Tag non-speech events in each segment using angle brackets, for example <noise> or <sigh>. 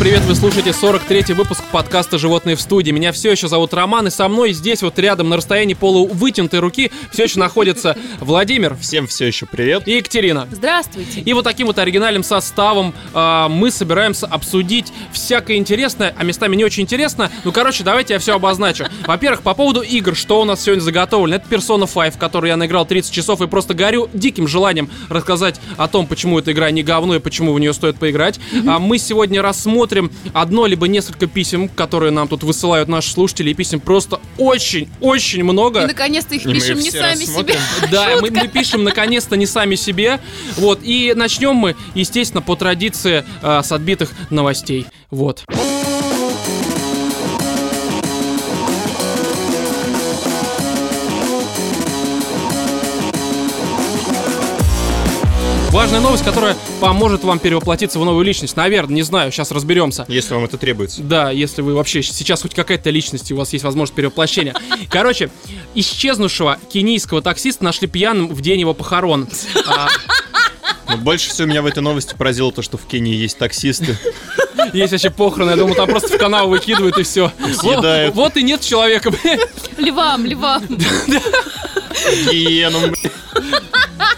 привет! Вы слушаете 43-й выпуск подкаста «Животные в студии». Меня все еще зовут Роман, и со мной здесь вот рядом на расстоянии полувытянутой руки все еще находится Владимир Всем все еще привет. и Екатерина. Здравствуйте. И вот таким вот оригинальным составом а, мы собираемся обсудить всякое интересное, а местами не очень интересно. Ну, короче, давайте я все обозначу. Во-первых, по поводу игр, что у нас сегодня заготовлено. Это Persona 5, в которую я наиграл 30 часов и просто горю диким желанием рассказать о том, почему эта игра не говно и почему в нее стоит поиграть. А мы сегодня рассмотрим одно либо несколько писем, которые нам тут высылают наши слушатели, и писем просто очень-очень много. И наконец-то их И пишем не сами себе. <laughs> Да, мы, мы пишем наконец-то не сами себе. Вот, и начнем мы, естественно, по традиции э, с отбитых новостей. Вот. Важная новость, которая поможет вам перевоплотиться в новую личность. Наверное, не знаю, сейчас разберемся. Если вам это требуется. Да, если вы вообще сейчас хоть какая-то личность, и у вас есть возможность перевоплощения. Короче, исчезнувшего кенийского таксиста нашли пьяным в день его похорон. А, Но больше всего меня в этой новости поразило то, что в Кении есть таксисты. есть вообще похороны, я думал, там просто в канал выкидывают и все. Съедают. Вот и нет человека. Львам, львам. Гиенам.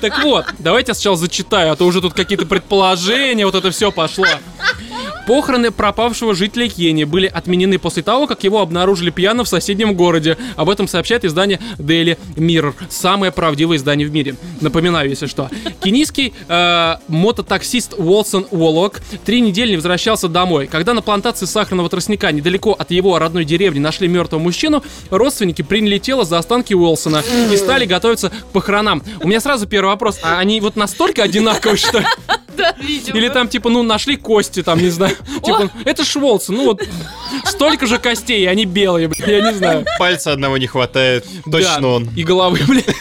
Так вот, давайте я сначала зачитаю, а то уже тут какие-то предположения, вот это все пошло. Похороны пропавшего жителя Кении были отменены после того, как его обнаружили пьяным в соседнем городе. Об этом сообщает издание Daily Mirror. Самое правдивое издание в мире. Напоминаю, если что. Кенийский э, мототаксист Уолсон Уоллок три недели не возвращался домой. Когда на плантации сахарного тростника недалеко от его родной деревни нашли мертвого мужчину, родственники приняли тело за останки Уолсона и стали готовиться к похоронам. У меня сразу первый вопрос. А они вот настолько одинаковые, что. <laughs> Или там, типа, ну, нашли кости, там, не знаю. <laughs> Типа, это Шволсон, ну вот, столько же костей, они белые, я не знаю. Пальца одного не хватает. Точно он. И головы, блин. <laughs>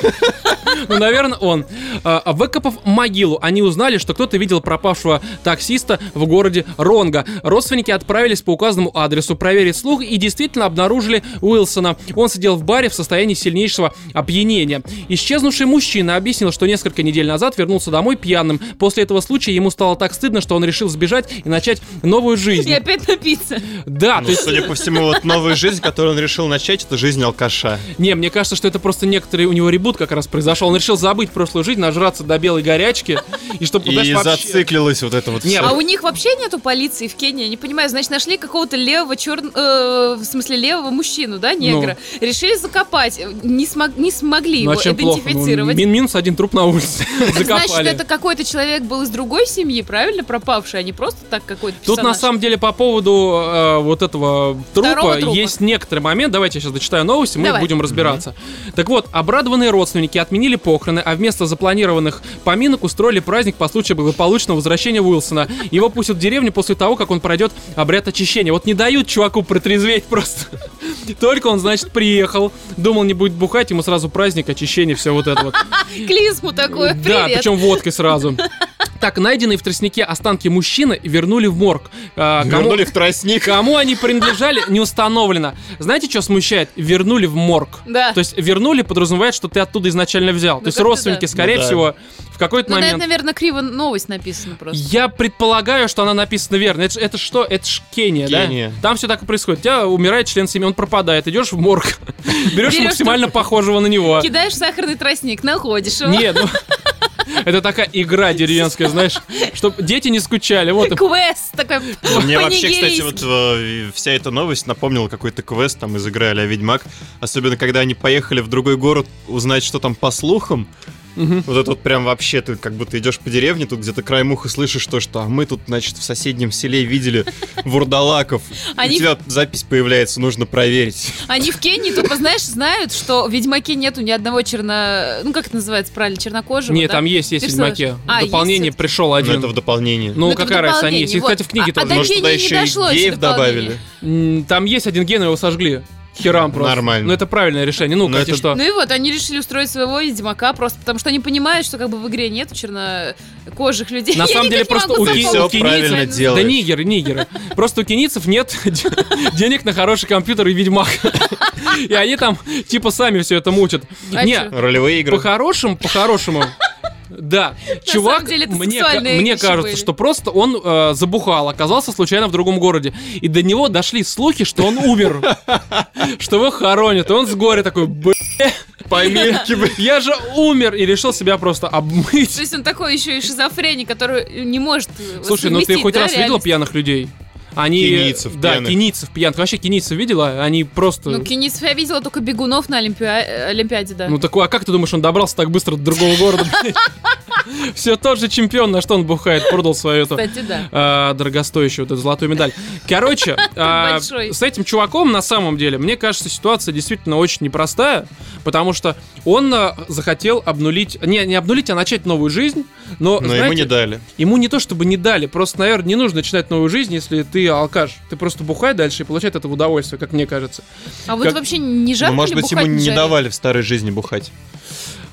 Ну, наверное, он. А, Выкопав могилу, они узнали, что кто-то видел пропавшего таксиста в городе Ронга. Родственники отправились по указанному адресу проверить слух и действительно обнаружили Уилсона. Он сидел в баре в состоянии сильнейшего опьянения. Исчезнувший мужчина объяснил, что несколько недель назад вернулся домой пьяным. После этого случая ему стало так стыдно, что он решил сбежать и начать новую жизнь. И опять напиться. Да, то Ну, есть судя по всему, вот новая жизнь, которую он решил начать, это жизнь алкаша. Не, мне кажется, что это просто некоторый у него ребут как раз произошел. Он решил забыть прошлую жизнь, нажраться до белой горячки, и чтобы И зациклилось вот это вот Не, всё. А у них вообще нету полиции в Кении, я не понимаю. Значит, нашли какого-то левого черного, в смысле левого мужчину, да, негра. Решили закопать, не, смог- не смогли Ну а его чем плохо? Ну, идентифицировать. мин- минус один труп на улице. Так <laughs> Значит, Закопали. это какой-то человек был из другой семьи, правильно, пропавший, а не просто так какой-то Тут на персонаж. самом деле по поводу э, вот этого трупа, трупа. есть некоторый момент. Давайте я сейчас дочитаю новости, мы Давай. будем разбираться. Так вот, обрадованные родственники отменили похороны, а вместо запланированных поминок устроили праздник по случаю благополучного возвращения Уилсона. Его пустят в деревню после того, как он пройдет обряд очищения. Вот не дают чуваку протрезветь просто. Только он, значит, приехал, думал, не будет бухать, ему сразу праздник, очищение, все вот это вот. Клизму такой, Да, причем водкой сразу. Так, найденные в тростнике останки мужчины вернули в морг. А, кому- Вернули в тростник. Кому они принадлежали, не установлено. Знаете, что смущает? Вернули в морг. Да. То есть вернули подразумевает, что ты оттуда изначально взял. То есть родственники, да. скорее Ну да. всего, в какой-то Ну, момент... наверное, криво новость написана просто. Я предполагаю, что она написана верно. Это, это что? Это ж Кения, Кения. да? Там все так и происходит. У тебя умирает член семьи, он пропадает. Идешь в морг, <laughs> берешь Берешь максимально похожего на него. Кидаешь сахарный тростник, находишь его. Нет, ну... Это такая игра деревенская, знаешь, чтобы дети не скучали. Вот Квест такой Мне вообще, кстати, вот э, вся эта новость напомнила какой-то квест там из игры а Ведьмак. Особенно, когда они поехали в другой город узнать, что там по слухам. Вот это вот прям вообще, ты как будто идешь по деревне, тут где-то край муха слышишь то, что а мы тут, значит, в соседнем селе видели вурдалаков. Они- У тебя запись появляется, нужно проверить. Они в Кении только, знаешь, знают, что в Ведьмаке нету ни одного черно... Ну, как это называется правильно? Чернокожего, Не, да? там есть, есть Персонаж. Ведьмаке. А, В дополнение есть пришел Но один. это в дополнение. Ну, Ну, в какая разница, они есть. И, дополнение, кстати, в книге вот. А- а тоже. до Может, туда еще и геев дополнение. добавили. Там есть один ген, его сожгли. Херам просто. Нормально. Ну, это правильное решение. Ну, Но кстати, это- что? Ну и вот, они решили устроить своего Ведьмака просто потому, что они понимают, что как бы в игре нету чернокожих людей. На самом деле просто у ки- у. Да нигеры, нигеры. Просто у кинийцев нет де- денег на хороший компьютер и ведьмак. И они там типа сами все это мутят. А Не, чё? Ролевые игры. по-хорошему, по-хорошему, Да, чувак, деле мне, кажется, были. что просто он э, забухал, оказался случайно в другом городе. И до него дошли слухи, что он умер. <laughs> Что его хоронят. И он с горя такой, бля, Поминки, блин. я же умер. И решил себя просто То обмыть. есть он такой еще и шизофреник, который не может Слушай, ну ты хоть раз видел пьяных людей? Они... Кенийцев Да, пьяных. кенийцев пьяных. Вообще кенийцев видела? Они просто... Ну, Кенисов я видела только бегунов на Олимпиа- Олимпиаде, да. Ну такой, а как ты думаешь, он добрался так быстро до другого города? <laughs> <laughs> Все тот же чемпион, на что он бухает, продал свою эту Кстати, да. а, дорогостоящую вот эту золотую медаль. Короче, <laughs> а, с этим чуваком на самом деле, мне кажется, ситуация действительно очень непростая, потому что он а, захотел обнулить, не, не обнулить, а начать новую жизнь, но, Но ему знаете, не дали. ему не то чтобы не дали, просто, наверное, не нужно начинать новую жизнь, если ты алкаш. Ты просто бухай дальше и получай от этого удовольствие, как мне кажется. А вот как- вообще не жарко Ну, может ли быть, ему не жаре? давали в старой жизни бухать.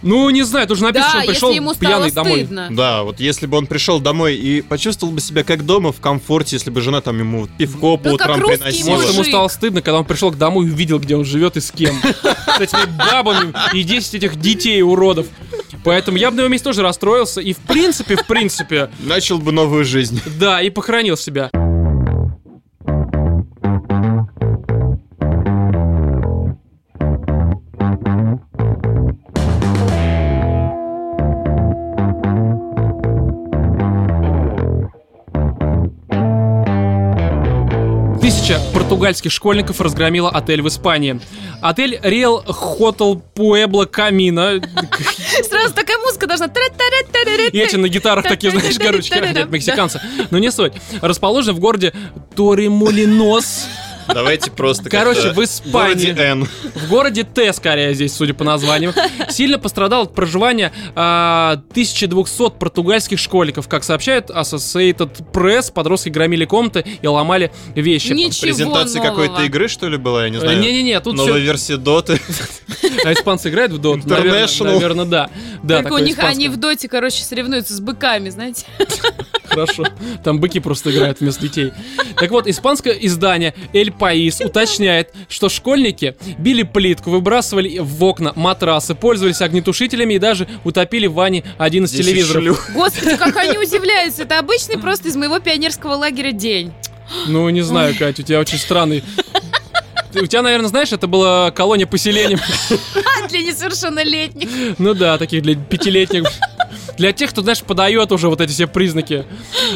Ну, не знаю, тут же написано, Да, что он пришел если ему стало пьяный домой. стыдно. Да, вот если бы он пришел домой и почувствовал бы себя как дома, в комфорте, если бы жена там ему пивко по утрам приносила. Может, ему стало стыдно, когда он пришел к дому и увидел, где он живет и с кем. С этими бабами и 10 этих детей уродов. Поэтому я бы на его месте тоже расстроился. И в принципе, в принципе, Начал бы новую жизнь. да, и похоронил себя. Португальских школьников разгромила отель в Испании. Отель Real Hotel Puebla Camino. Сразу такая музыка должна... И эти на гитарах такие, знаешь, короче, мексиканцы. Но не суть. Расположен в городе Торемолинос. Давайте просто Короче, в Испании. городе Н. В городе Т, скорее, здесь, судя по названию. Сильно пострадал от проживания а, 1200 португальских школьников. Как сообщает Associated Press, подростки громили комнаты и ломали вещи. Ничего Презентация нового. какой-то игры, что ли, была? Я не Э, знаю. Не-не-не, тут Новая все... версия Доты. А испанцы играют в Dota? Наверное, да. Да, Только у них испанское. они в доте, короче, соревнуются с быками, знаете. Хорошо. Там быки просто играют вместо детей. Так вот, испанское издание El País уточняет, что школьники били плитку, выбрасывали в окна матрасы, пользовались огнетушителями и даже утопили в ванне один из телевизоров. Господи, как они удивляются. Это обычный просто из моего пионерского лагеря день. Ну, не знаю, Катя, у тебя очень странный... У тебя, наверное, знаешь, это была колония поселения. <laughs> Для несовершеннолетних. Ну да, таких для пятилетних. Для тех, кто, знаешь, подает уже вот эти все признаки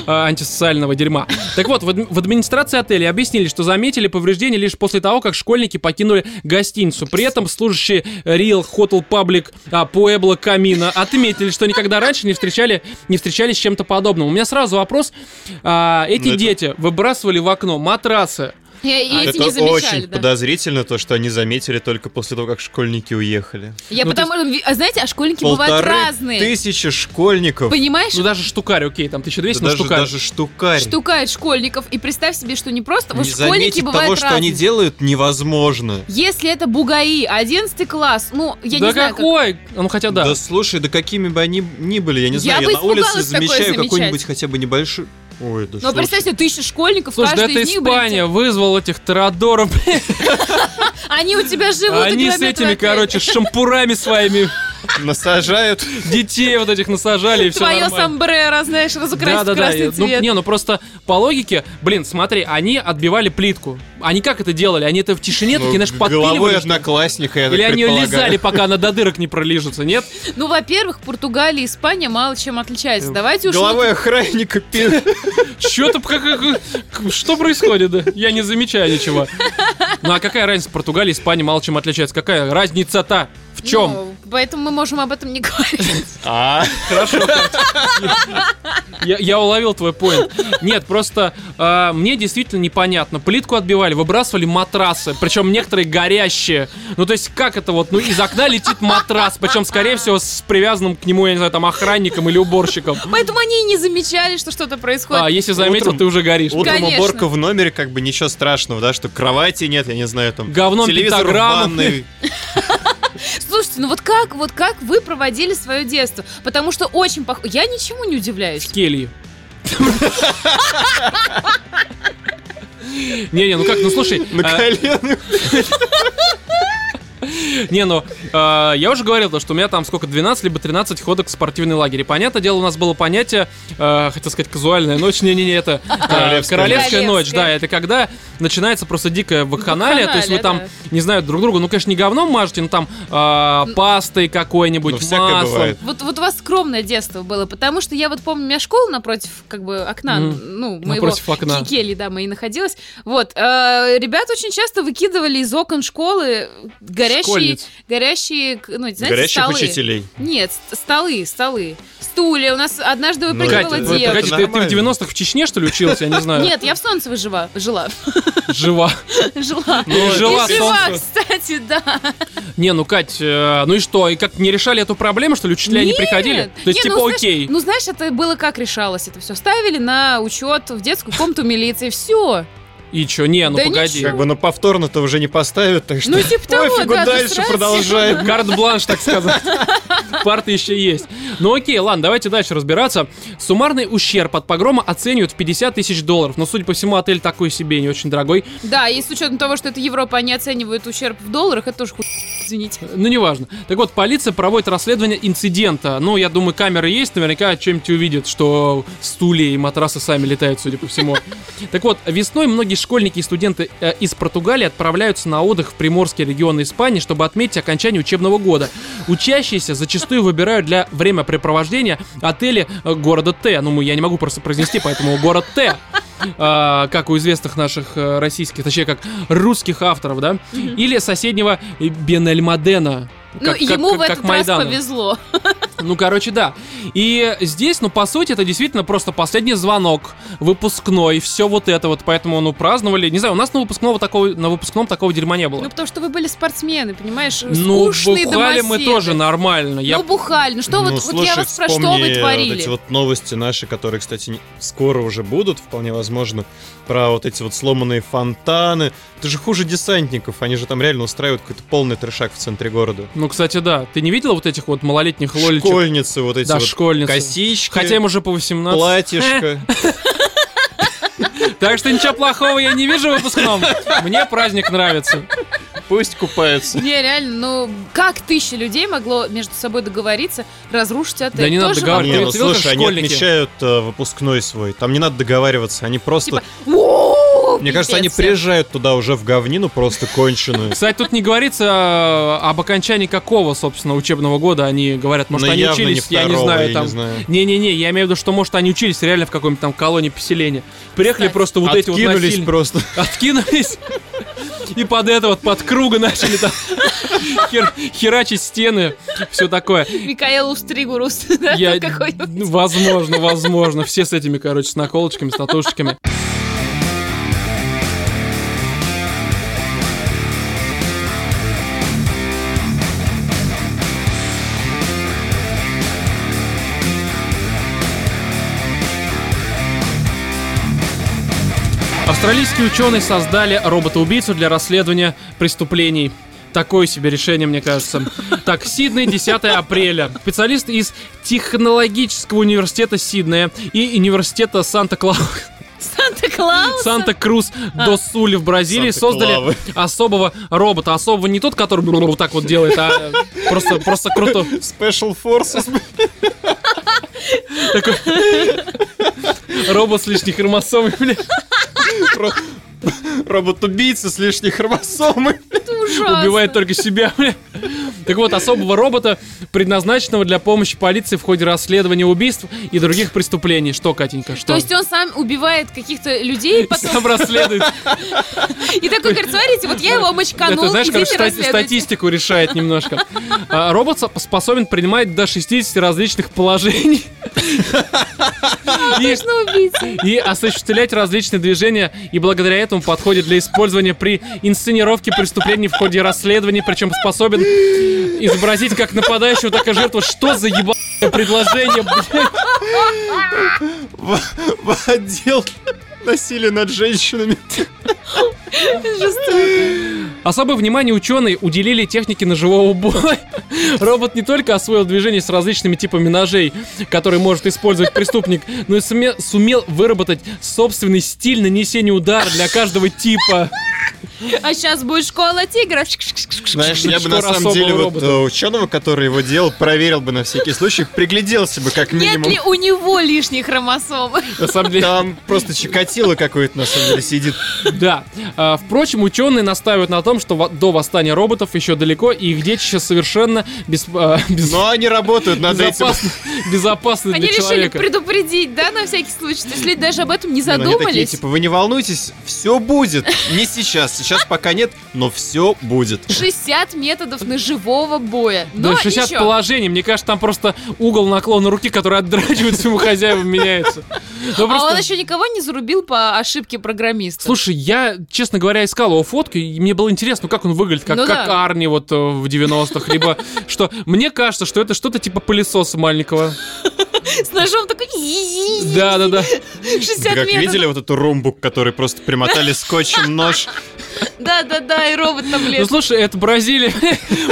а, антисоциального дерьма. Так вот, в, адми- в администрации отеля объяснили, что заметили повреждения лишь после того, как школьники покинули гостиницу. При этом служащие Real Hotel Public а, Pueblo Camino отметили, что никогда раньше не, встречали, не встречались с чем-то подобным. У меня сразу вопрос. А, эти Ну, дети выбрасывали в окно матрасы. И, и эти Это замечали, очень да. подозрительно, то, что они заметили только после того, как школьники уехали. Я Ну, потому а знаете, а школьники бывают разные. тысячи школьников. Понимаешь? Ну даже штукарь, окей, там 1200 Да на даже, штукарь. даже штукарь. Штукает школьников. И представь себе, что не просто... Вот не школьники заметить бывают того, что разные. они делают, невозможно. Если это бугаи, 11 класс, ну, я да не знаю, как- какой? Ну хотя да. Да. слушай, да какими бы они ни были, я не Я знаю, я, бы на улице замечаю какой-нибудь хотя бы небольшой... Ой, да Но слушай. представь себе, тысяча школьников, Слушай, да каждый это из них, Испания блин, вызвал этих тарадоров. <laughs> они у тебя живут, Они с этими, короче, с шампурами своими Насажают. детей вот этих насажали и все Твое сомбреро, знаешь, разукрасить в красный Ну, цвет. не, ну просто по логике, блин, смотри, они отбивали плитку. Они как это делали? Они это в тишине такие, знаешь, Ну, головой подпиливали? ли? одноклассника, я так Или они ее лизали, пока она до дырок не пролижется, нет? Ну, во-первых, Португалия и Испания мало чем отличаются. Давайте уж Головой охранника пи- Что-то, как, как- как- что происходит, да? Я не замечаю ничего. Ну а какая разница, Португалия и Испания мало чем отличаются? Какая разница-то? В чем? Ну, поэтому мы можем об этом не говорить. А, Хорошо. Я, я уловил твой поинт. Нет, просто а, мне действительно непонятно. Плитку отбивали, выбрасывали матрасы, причем некоторые горящие. Ну, то есть, как это вот, ну, из окна летит матрас, причем, скорее всего, с привязанным к нему, я не знаю, там, охранником или уборщиком. Поэтому они и не замечали, что что-то происходит. А если заметил, Утром- ты уже горишь. утром Конечно. уборка в номере, как бы ничего страшного, да, что кровати нет, я не знаю, там... Говном телевизор в пентаграмму. ванной. <laughs> Слушайте, ну вот как, вот как вы проводили свое детство? Потому что очень пох... Я ничему не удивляюсь. кельи. Не-не, ну как, ну слушай, На а, коленях. Не, ну, э, я уже говорил, то, что у меня там сколько, 12 либо 13 ходок в спортивный лагерь. И понятное дело, у нас было понятие, э, хотел сказать, казуальная ночь, не-не-не, это э, Королевская королевская ночь, да, это когда начинается просто дикая вакханалия, то есть вы там, не знаю, друг другу, ну, конечно, не говном мажете, но там э, пастой какой-нибудь, Ну, маслом. Вот, вот у вас скромное детство было, потому что я вот помню, у меня школа напротив как бы окна, Мгм. ну, моего Напротив окна. ки- кельи, да, моей находилась. Вот, э, ребят очень часто выкидывали из окон школы горящие, Горящие, к- ну, знаете, Горящих столы. учителей. Нет, ст- столы, столы, стулья. У нас однажды Ну, выпрыгивала Катя, это- погоди, ты, ты в нормально. 90-х в Чечне, что ли, училась? Я не знаю. Нет, я в Солнцево жива, жила, <laughs> Жива. жила. Ну, жила И жива, Солнцево. кстати, да. Не, ну, Кать, э, ну и что? И как не решали эту проблему, что ли, учителя не приходили? То есть, типа, ну, знаешь- окей. ну, знаешь, это было как решалось это все. Ставили на учет в детскую комнату милиции, все. И чё? Не, ну Да погоди. ничего. Как бы, ну, повторно-то уже не поставят, так что Ну, типа того, пофигу, да, дальше разницы. продолжаем. <laughs> Карт-бланш, так сказать. Парты еще есть. Ну окей, ладно, давайте дальше разбираться. Суммарный ущерб от погрома оценивают в 50 тысяч долларов. Но, судя по всему, отель такой себе, не очень дорогой. Да, и с учетом того, что это Европа, они оценивают ущерб в долларах, это тоже хуй, извините. Ну, неважно. Так вот, полиция проводит расследование инцидента. Ну, я думаю, камеры есть, наверняка что-нибудь увидят, что стулья и матрасы сами летают, судя по всему. Так вот, весной многие школьники и студенты э, из Португалии отправляются на отдых в приморские регионы Испании, чтобы отметить окончание учебного года. Учащиеся зачастую выбирают для времяпрепровождения отели э, города Т. Ну, я не могу просто произнести, поэтому город Т. А, как у известных наших э, российских, точнее, как русских авторов, да? Или соседнего Бенельмадена. Ну, как- как- ему как- в как этот раз Майдану. повезло. <laughs> Ну, короче, да. И здесь, ну, по сути, это действительно просто последний звонок, выпускной, все вот это вот, поэтому, ну, праздновали. Не знаю, у нас на выпускного такого, на выпускном такого дерьма не было. Ну, потому что вы были спортсмены, понимаешь? Ну, Скучные бухали мы домоседы. тоже нормально. Я Ну, бухали. Ну, что Ну, вот, вот слушай, я вас про что вы творили? вот эти вот новости наши, которые, кстати, скоро уже будут, вполне возможно, про вот эти вот сломанные фонтаны. Это же хуже десантников, они же там реально устраивают какой-то полный трешак в центре города. Ну, кстати, да. Ты не видела вот этих вот малолетних лоличек? Школьницы вот эти Да, вот школьницы. косички, Хотя им уже по 18. платьишко. <laughs> Так что ничего плохого я не вижу в выпускном. Мне праздник нравится. Пусть купаются. Не, реально, ну как тысяча людей могло между собой договориться разрушить отель? Да не надо договариваться. Ну видел, слушай, они отмечают э, выпускной свой. Там не надо договариваться, они просто... Типа, «Воу, Мне кажется, они пипец всем». приезжают туда уже в говнину просто конченую. Кстати, тут не говорится э, об окончании какого, собственно, учебного года. Они говорят, может, Но они учились, я не знаю, там. Не-не-не, я имею в виду, что, может, они учились реально в какой-нибудь там колонии поселения. Приехали просто вот эти вот Откинулись просто. Откинулись. И под это вот, под круга начали там хер- херачить стены, все такое. Микаэл Устригурус, <laughs> да, Я, ну, возможно, возможно, все с этими, короче, с наколочками, с татушечками. Австралийские ученые создали робота-убийцу для расследования преступлений. Такое себе решение, мне кажется. Так, Сидней, 10 апреля. Специалист из Технологического университета Сиднея и университета Санта-Клаус. Санта-Клаус? Санта-Крус до Сули в Бразилии создали особого робота. Особого не тот, который вот так вот делает, а просто, просто круто. Special Forces. Такой робот с лишней хромосомой, бля. Ро- Робот-убийца с лишней хромосомой. Убивает только себя, бля. Так вот, особого робота, предназначенного для помощи полиции в ходе расследования убийств и других преступлений. Что, Катенька, что? То есть он сам убивает каких-то людей, потом Сам расследует. и такой говорит, смотрите, вот я его мочканул, Это, знаешь, расследуйте. статистику решает немножко. А, Робот со- способен принимать до 60 различных положений. И, и осуществлять различные движения, и благодаря этому подходит для использования при инсценировке преступлений в ходе расследования, причем способен изобразить как нападающего, так и жертву. Что за ебаное предложение, блядь? В в отдел насилия над женщинами. Жестоко. Особое внимание ученые уделили технике ножевого боя. Робот не только освоил движение с различными типами ножей, которые может использовать преступник, но и суме- сумел выработать собственный стиль нанесения удара для каждого типа. А сейчас будет школа тигров. Знаешь, я бы на самом деле вот э, ученого, который его делал, проверил бы на всякий случай, пригляделся бы как Нет минимум. ли у него лишних хромосом? На самом деле, Там просто чикатило какое-то на самом деле сидит. да. А, впрочем, ученые настаивают на том, что во- до восстания роботов еще далеко, и их детище совершенно без, а, <laughs> без- Но они работают над этим. безопасно, безопасно Они для решили человека. предупредить, да, на всякий случай? То есть люди даже об этом не Не, ну они такие, задумались? типа, вы не волнуйтесь, все будет. Не сейчас, сейчас пока нет, но все будет. 60 методов ножевого боя. Но Да, 60 ничего. положений. Мне кажется, там просто угол наклона руки, который отдрачивает своему хозяевам, меняется. Ну, А просто- он еще никого не зарубил по ошибке программиста. Слушай, я, честно говоря, искал его фотку, и мне было интересно, как он выглядит, как, Ну как да. Арни вот э, в 90-х, либо <laughs> что... Мне кажется, что это что-то типа пылесоса маленького. <laughs> С ножом такой... Да-да-да. 60 Как методов. видели вот эту румбу, который просто примотали скотчем нож? Да-да-да, и робот там Ну, лез. слушай, это Бразилия,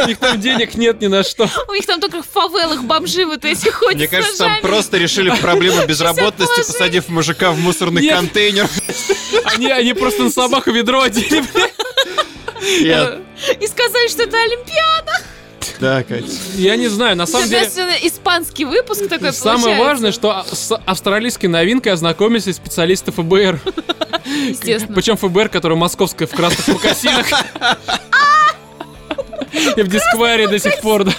у них там денег нет ни на что. У них там только в фавелах бомжи вот эти ходят Мне кажется, там просто решили проблему безработности, посадив мужика в мусорный контейнер. Они, они просто на собаку ведро одели. Я- И сказали, что это Олимпиада. Да, Катя. Я не знаю, на самом деле... Испанский выпуск такой Самое получается. важное, что с австралийской новинкой ознакомились специалисты ФБР. Естественно. Причем ФБР, которое московское в красных макасинах. <laughs> И в дискваре до сих пор, да.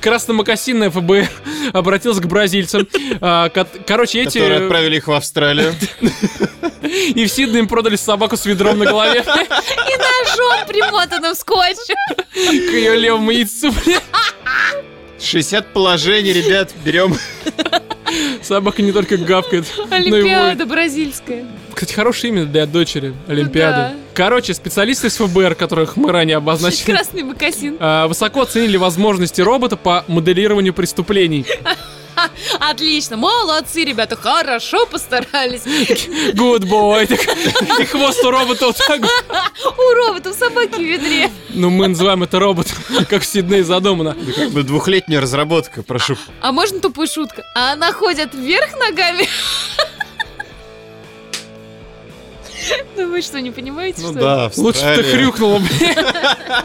Красномокасинное ФБР <laughs> обратился к бразильцам. А, ко- Короче, эти... Которые отправили их в Австралию. <laughs> И в Сиднey им продали собаку с ведром на голове к <laughs> И ножом примотанным скотчем. ее левому яйцу. бля. 60 положений, ребят, берем. Собака не только гавкает, но и воет. Олимпиада бразильская. Кстати, хорошее имя для дочери. Олимпиада. да. Короче, специалисты из ФБР, которых мы ранее обозначили, Красный макасин. а, высоко оценили возможности робота по моделированию преступлений. <laughs> Отлично, молодцы, ребята, хорошо постарались. <laughs> Good boy. И хвост у робота вот так. вот. <laughs> У роботов собаки в ведре. Ну, мы называем это робот, как в Сиднее задумано. Как бы двухлетняя разработка, прошу. А можно тупая шутка? А она ходит вверх ногами? Ну вы что, не понимаете, Ну что да, Лучше бы ты хрюкнула, бля.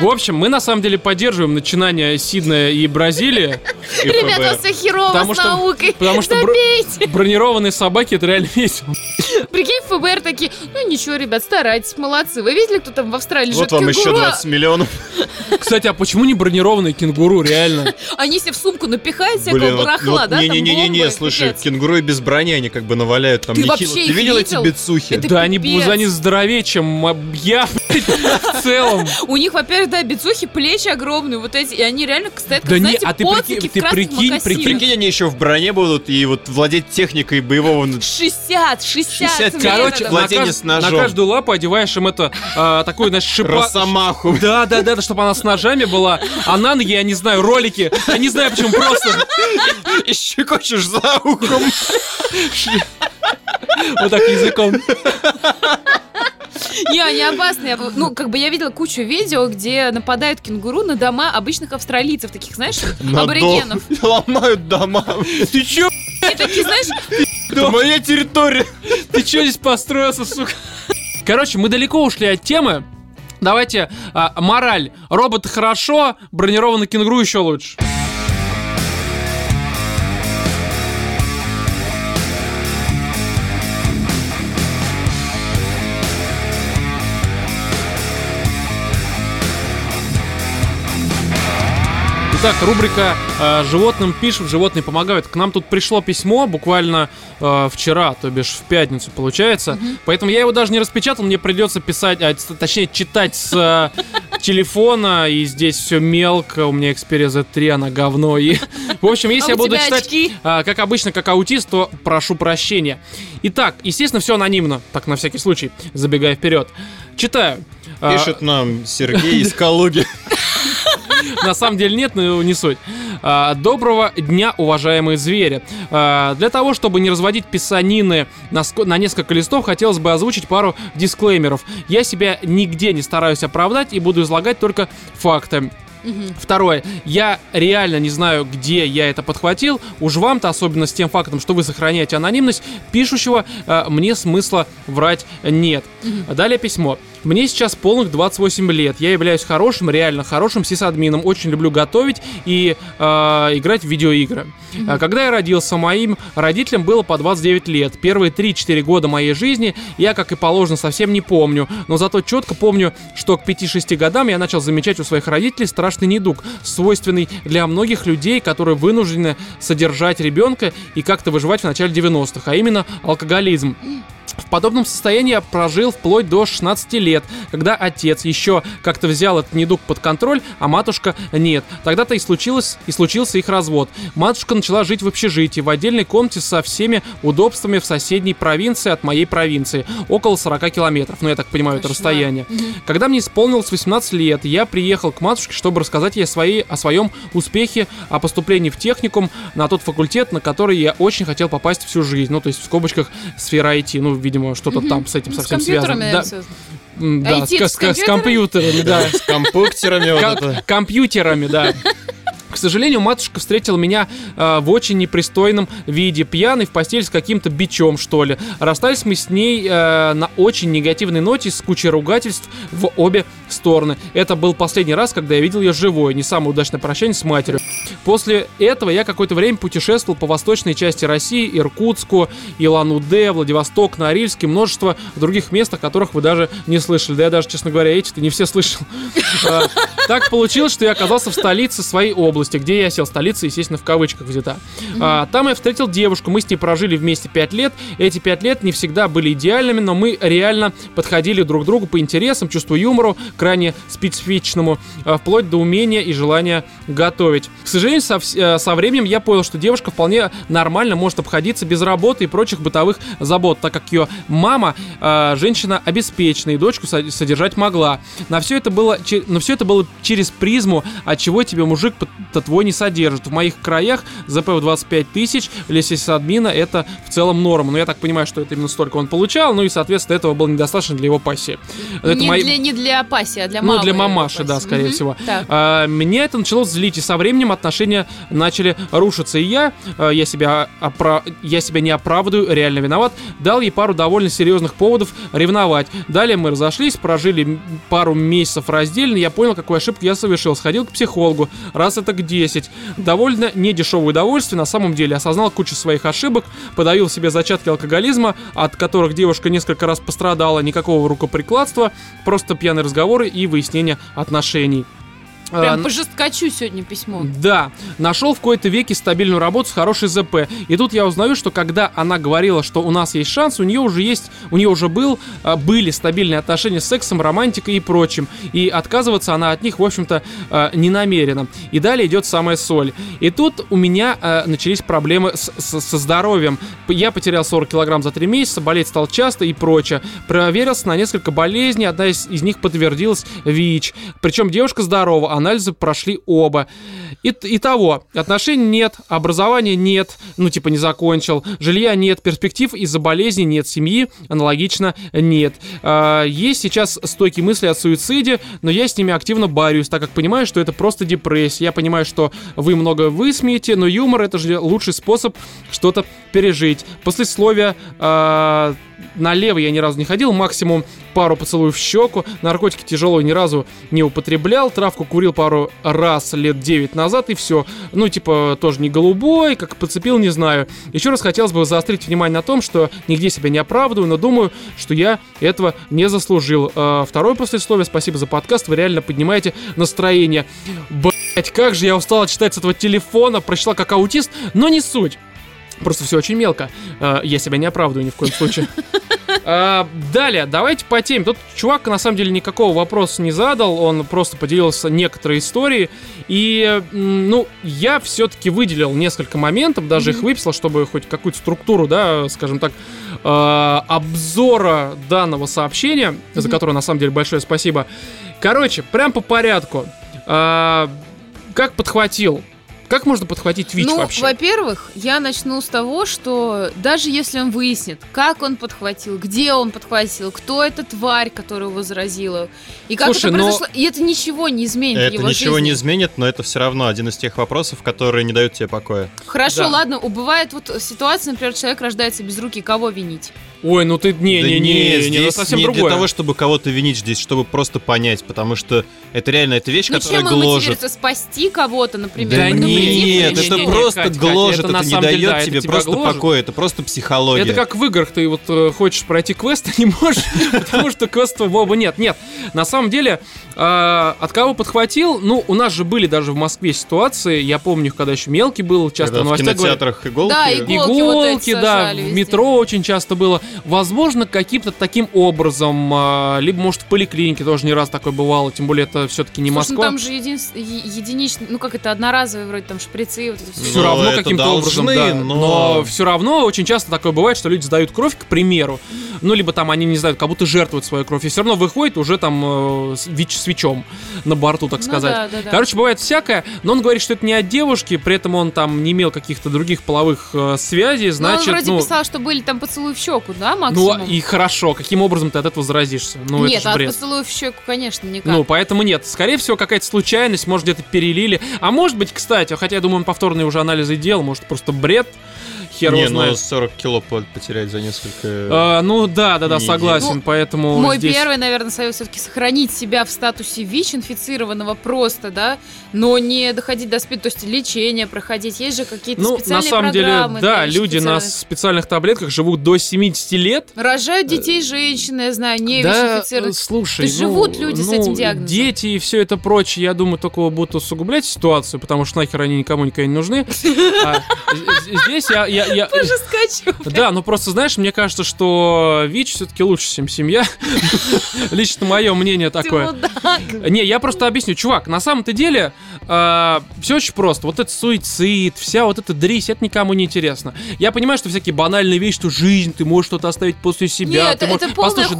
В общем, мы на самом деле поддерживаем начинание Сиднея и Бразилии. И <laughs> Ребята, у ФБР. вас все херово Потому с что- наукой. потому что бро- Добейте. Бронированные собаки это реально весело. Прикинь, ФБР такие, ну ничего, ребят, старайтесь, молодцы. Вы видели, кто там в Австралии Вот живет? вам еще Кенгуру? 20 миллионов. Кстати, а почему не бронированные кенгуру, реально? Они себе в сумку напихают всякого Блин, вот- барахла, вот да? Не-не-не-не, слушай, кенгуру и без брони они как бы наваляют там Ты вообще Ты видел эти бицухи? Это Да, они, они здоровее, чем я, <laughs> в целом. У них, во-первых, да, бицухи, плечи огромные, вот эти, и они реально стоят, как, Да не, знаете, а ты прикинь- ты прикинь, прикинь. Прикинь, они еще в броне будут и вот владеть техникой боевого... 60, 60, 60, методов. Короче, Владение с ножом. на каждую лапу одеваешь им это, а, такой, знаешь, шипа... Росомаху. Да, да, да, чтобы она с ножами была, а на ноги, я не знаю, ролики, я не знаю, почему просто И щекочешь за ухом. вот так языком. <laughs> Не, они опасные. Ну, как бы я видела кучу видео, где нападают кенгуру на дома обычных австралийцев, таких, знаешь, На аборигенов. дом. <laughs> Ломают дома. Ты чё, И такие, знаешь, Это моя территория. ты чё здесь построился, сука? Короче, мы далеко ушли от темы. Давайте, а, мораль. Роботы хорошо, бронированный кенгуру еще лучше. Итак, рубрика э, «Животным пишут, животные помогают». К нам тут пришло письмо буквально э, вчера, то бишь в пятницу получается. Поэтому я его даже не распечатал, мне придется писать, а, точнее читать с э, телефона, и здесь все мелко, у меня Xperia Z3, она говно. И, в общем, если А я буду читать, очки? а, как обычно, как аутист, то прошу прощения. Итак, естественно, все анонимно, так на всякий случай, забегая вперед. Читаю. А, Пишет нам Сергей из Калуги. <laughs> На самом деле нет, но не суть. А, Доброго дня, уважаемые звери. А, Для того, чтобы не разводить писанины на, ско- на несколько листов, хотелось бы озвучить пару дисклеймеров. Я себя нигде не стараюсь оправдать и буду излагать только факты. Второе. Я реально не знаю, где я это подхватил. Уж вам-то, особенно с тем фактом, что вы сохраняете анонимность, пишущего э, мне смысла врать нет. Далее письмо. Мне сейчас полных 28 лет. Я являюсь хорошим, реально хорошим сисадмином. Очень люблю готовить и э, играть в видеоигры. А Когда я родился, моим родителям было по 29 лет. Первые 3-4 года моей жизни я, как и положено, совсем не помню. Но зато четко помню, что к 5-6 годам я начал замечать у своих родителей страшный недуг, свойственный для многих людей, которые вынуждены содержать ребенка и как-то выживать в начале 90-х, а именно алкоголизм. В подобном состоянии я прожил вплоть до 16 лет, когда отец еще как-то взял этот недуг под контроль, а матушка нет. Тогда-то и случилось, и случился их развод. Матушка начала жить в общежитии, в отдельной комнате со всеми удобствами в соседней провинции от моей провинции, около 40 километров, ну я так понимаю, это Кошмар. расстояние. Когда мне исполнилось 18 лет, я приехал к матушке, чтобы рассказать ей о, своей, о своем успехе, о поступлении в техникум на тот факультет, на который я очень хотел попасть всю жизнь. Ну, то есть в скобочках сфера IT. Ну, видимо, что-то там с этим С совсем компьютерами связано. Да. Да, IT с, с с- с компьютерами, да. С компьютерами вот это. компьютерами, да. К сожалению, матушка встретила меня э, в очень непристойном виде, пьяный в постель с каким-то бичом, что ли. Расстались мы с ней э, на очень негативной ноте с кучей ругательств в обе стороны. Это был последний раз, когда я видел ее живой, не самое удачное прощание с матерью. После этого я какое-то время путешествовал по восточной части России, Иркутску, Илан-Удэ, Владивосток, Норильск и множество других мест, о которых вы даже не слышали. Да я даже, честно говоря, эти-то не все слышал. А, Так получилось, что я оказался в столице своей области, где я сел. Столица, естественно, в кавычках взята. А, Там я встретил девушку, мы с ней прожили вместе 5 лет. Эти 5 лет не всегда были идеальными, но мы реально подходили друг к другу по интересам, чувству юмору, крайне специфичному, а, вплоть до умения и желания готовить. К сожалению, со, э, со временем я понял, что девушка вполне нормально может обходиться без работы и прочих бытовых забот, так как ее мама э, женщина обеспеченная и дочку со- содержать могла. На все это было, но все это было через призму, от чего тебе мужик п- твой не содержит. В моих краях ЗП в 25 тысяч, админа это в целом норма. Но я так понимаю, что это именно столько он получал, ну и, соответственно, этого было недостаточно для его пассии. Это не, мои- для, не для паси, а для ну, мамы. для мамаши, да, паси. скорее Мгм. всего. Так. А, меня это начало злить, и со временем отношения начали рушиться. И я, а, я, себя опра- я себя не оправдываю, реально виноват, дал ей пару довольно серьезных поводов ревновать. Далее мы разошлись, прожили пару месяцев раздельно, я понял, какую ошибку я совершил. Сходил к психологу, раз это к 10. Довольно недешевое удовольствие, на самом деле. Осознал кучу своих ошибок, подавил себе зачатки алкоголизма, от которых девушка несколько раз пострадала, никакого рукоприкладства, просто пьяные разговоры и выяснение отношений. А, Прям н- по жесткачу сегодня письмо. да, нашел в кои-то веке стабильную работу с хорошей ЗП. И тут я узнаю, что когда она говорила, что у нас есть шанс, у нее уже есть, у нее уже был, а, были стабильные отношения с сексом, романтикой и прочим. И отказываться она от них, в общем-то, а, не намерена. И далее идет самая соль. И тут у меня а, начались проблемы с- с- со здоровьем. Я потерял 40 килограмм за 3 месяца, болеть стал часто и прочее. Проверился на несколько болезней, одна из, из них подтвердилась ВИЧ. Причем девушка здорова, анализы прошли оба. И, итого, отношений нет, образования нет, ну типа не закончил, жилья нет, перспектив из-за болезни нет, семьи аналогично нет. А, есть сейчас стойкие мысли о суициде, но я с ними активно борюсь, так как понимаю, что это просто депрессия. Я понимаю, что вы много высмеете, но юмор это же лучший способ что-то пережить. Послесловие а, налево я ни разу не ходил, максимум пару поцелуев в щеку, наркотики тяжелые ни разу не употреблял, травку курил пару раз лет 9 назад и все. Ну, типа, тоже не голубой, как подцепил, не знаю. Еще раз хотелось бы заострить внимание на том, что нигде себя не оправдываю, но думаю, что я этого не заслужил. А, Второе послесловие, спасибо за подкаст, вы реально поднимаете настроение. Блять, как же я устал читать с этого телефона, прочитал как аутист, но не суть. Просто все очень мелко. А, Я себя не оправдываю ни в коем случае. А, Далее, давайте по теме. Тут чувак на самом деле никакого вопроса не задал, он просто поделился некоторой историей. И, ну, я все-таки выделил несколько моментов, даже их выписал, чтобы хоть какую-то структуру, да, скажем так, а, обзора данного сообщения, за которое на самом деле большое спасибо. Короче, прям по порядку. Как подхватил? Как можно подхватить ВИЧ ну, вообще? во-первых, я начну с того, что даже если он выяснит, как он подхватил, где он подхватил, кто эта тварь, которая его заразила, и как Слушай, это но- произошло, и это ничего не изменит в Это его ничего жизни. не изменит, но это все равно один из тех вопросов, которые не дают тебе покоя. Хорошо, Да. ладно, бывает вот ситуация, например, человек рождается без руки, кого винить? Ой, ну ты... Да Не-не-не, не, здесь ну совсем не другое. для того, чтобы кого-то винить, здесь чтобы просто понять, потому что это реально это вещь, Ну, которая чем он гложет. мотивируется? Спасти кого-то, например? Да предупредив нет, это просто гложет, это не дает тебе просто покоя, это просто психология. Это как в играх, ты вот э, хочешь пройти квест, <laughs> а не можешь, <laughs> потому что квеста в оба нет. Нет, на самом деле, э, от кого подхватил, ну, у нас же были даже в Москве ситуации, я помню, когда еще мелкий был, часто в в новостях говорят, кинотеатрах иголки. Да, иголки. Вот да, в метро очень часто было. Возможно, каким-то таким образом, а, либо, может, в поликлинике тоже не раз такое бывало, тем более это все-таки не Слушай, ну Москва. там же единичный, ну как это, одноразовые вроде там шприцы, вот это все. Все Ну, равно каким-то должны, образом, да. но- Но все равно очень часто такое бывает, что люди сдают кровь, к примеру. Ну, либо там они не знают, как будто жертвуют свою кровь. И все равно выходит уже там э, с ВИЧ свечом на борту, так Ну сказать. да, да, да. Короче, бывает всякое, но он говорит, что это не от девушки, при этом он там не имел каких-то других половых э, связей, Ну, значит, он вроде ну, писал, что были там поцелуи в щеку, да, ну, максимум? и хорошо, каким образом ты от этого заразишься? Ну, Нет, это а от бред. поцелуев в щеку, конечно, никак. Ну, поэтому нет. Скорее всего, какая-то случайность, может, где-то перелили. А может быть, кстати, хотя я думаю, он повторные уже анализы делал, может, просто бред. Хер Не, его ну знает. 40 кило по- потерять за несколько... А, ну да, да, да, Не, согласен, Ну, поэтому Мой здесь... первый, наверное, совет все-таки сохранить себя в статусе ВИЧ-инфицированного просто, да, но не доходить до СПИД, то есть лечение проходить. Есть же какие-то Ну, на специальные самом деле, программы да, для люди на специальных таблетках живут до 70 лет. Рожают детей женщины, я знаю, не да, э, ВИЧ-инфицированных. слушай, То есть ну, живут люди с ну, этим диагнозом. Дети и все это прочее, я думаю, только будут усугублять ситуацию, потому что нахер они никому никогда не нужны. <laughs> А, здесь я- я- я, Тоже скачу. Да, ну просто, знаешь, мне кажется, что ВИЧ все-таки лучше, чем семья. <laughs> Лично мое мнение такое. Не, я просто объясню, чувак, на самом-то деле все очень просто. Вот этот суицид, вся вот эта дрись, это никому не интересно. Я понимаю, что всякие банальные вещи, что жизнь, ты можешь что-то оставить после себя. Нет, это- Послушай,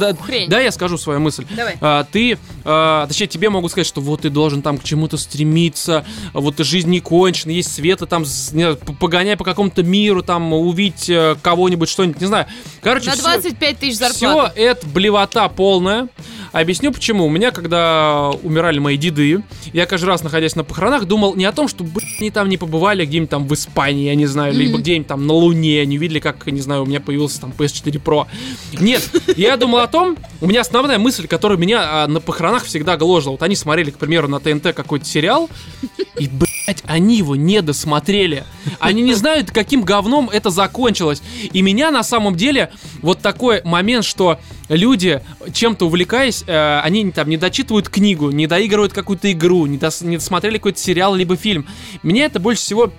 да, я скажу свою мысль. Давай. А, ты, а, точнее, тебе могут сказать, что вот ты должен там к чему-то стремиться, а вот жизнь не кончена, есть света, там, погоняй по какому-то миру, там, увидеть э, кого-нибудь, что-нибудь, не знаю. Короче, На всё- 25 тысяч все зарплаты. это блевота полная. Объясню почему. У меня, когда умирали мои деды, я каждый раз, находясь на похоронах, думал не о том, что блин, они там не побывали где-нибудь там в Испании, я не знаю, либо Мгм. где-нибудь там на Луне, не видели, как, не знаю, у меня появился там PS4 Pro. Нет, я думал о том, у меня основная мысль, которая меня а, на похоронах всегда гложила. Вот они смотрели, к примеру, на ТНТ какой-то сериал, и, блядь, они его не досмотрели. Они не знают, каким говном это закончилось. И меня на самом деле вот такой момент, что люди, чем-то увлекаясь, э, они там не дочитывают книгу, не доигрывают какую-то игру, не, дос- не досмотрели какой-то сериал либо фильм. Меня это больше всего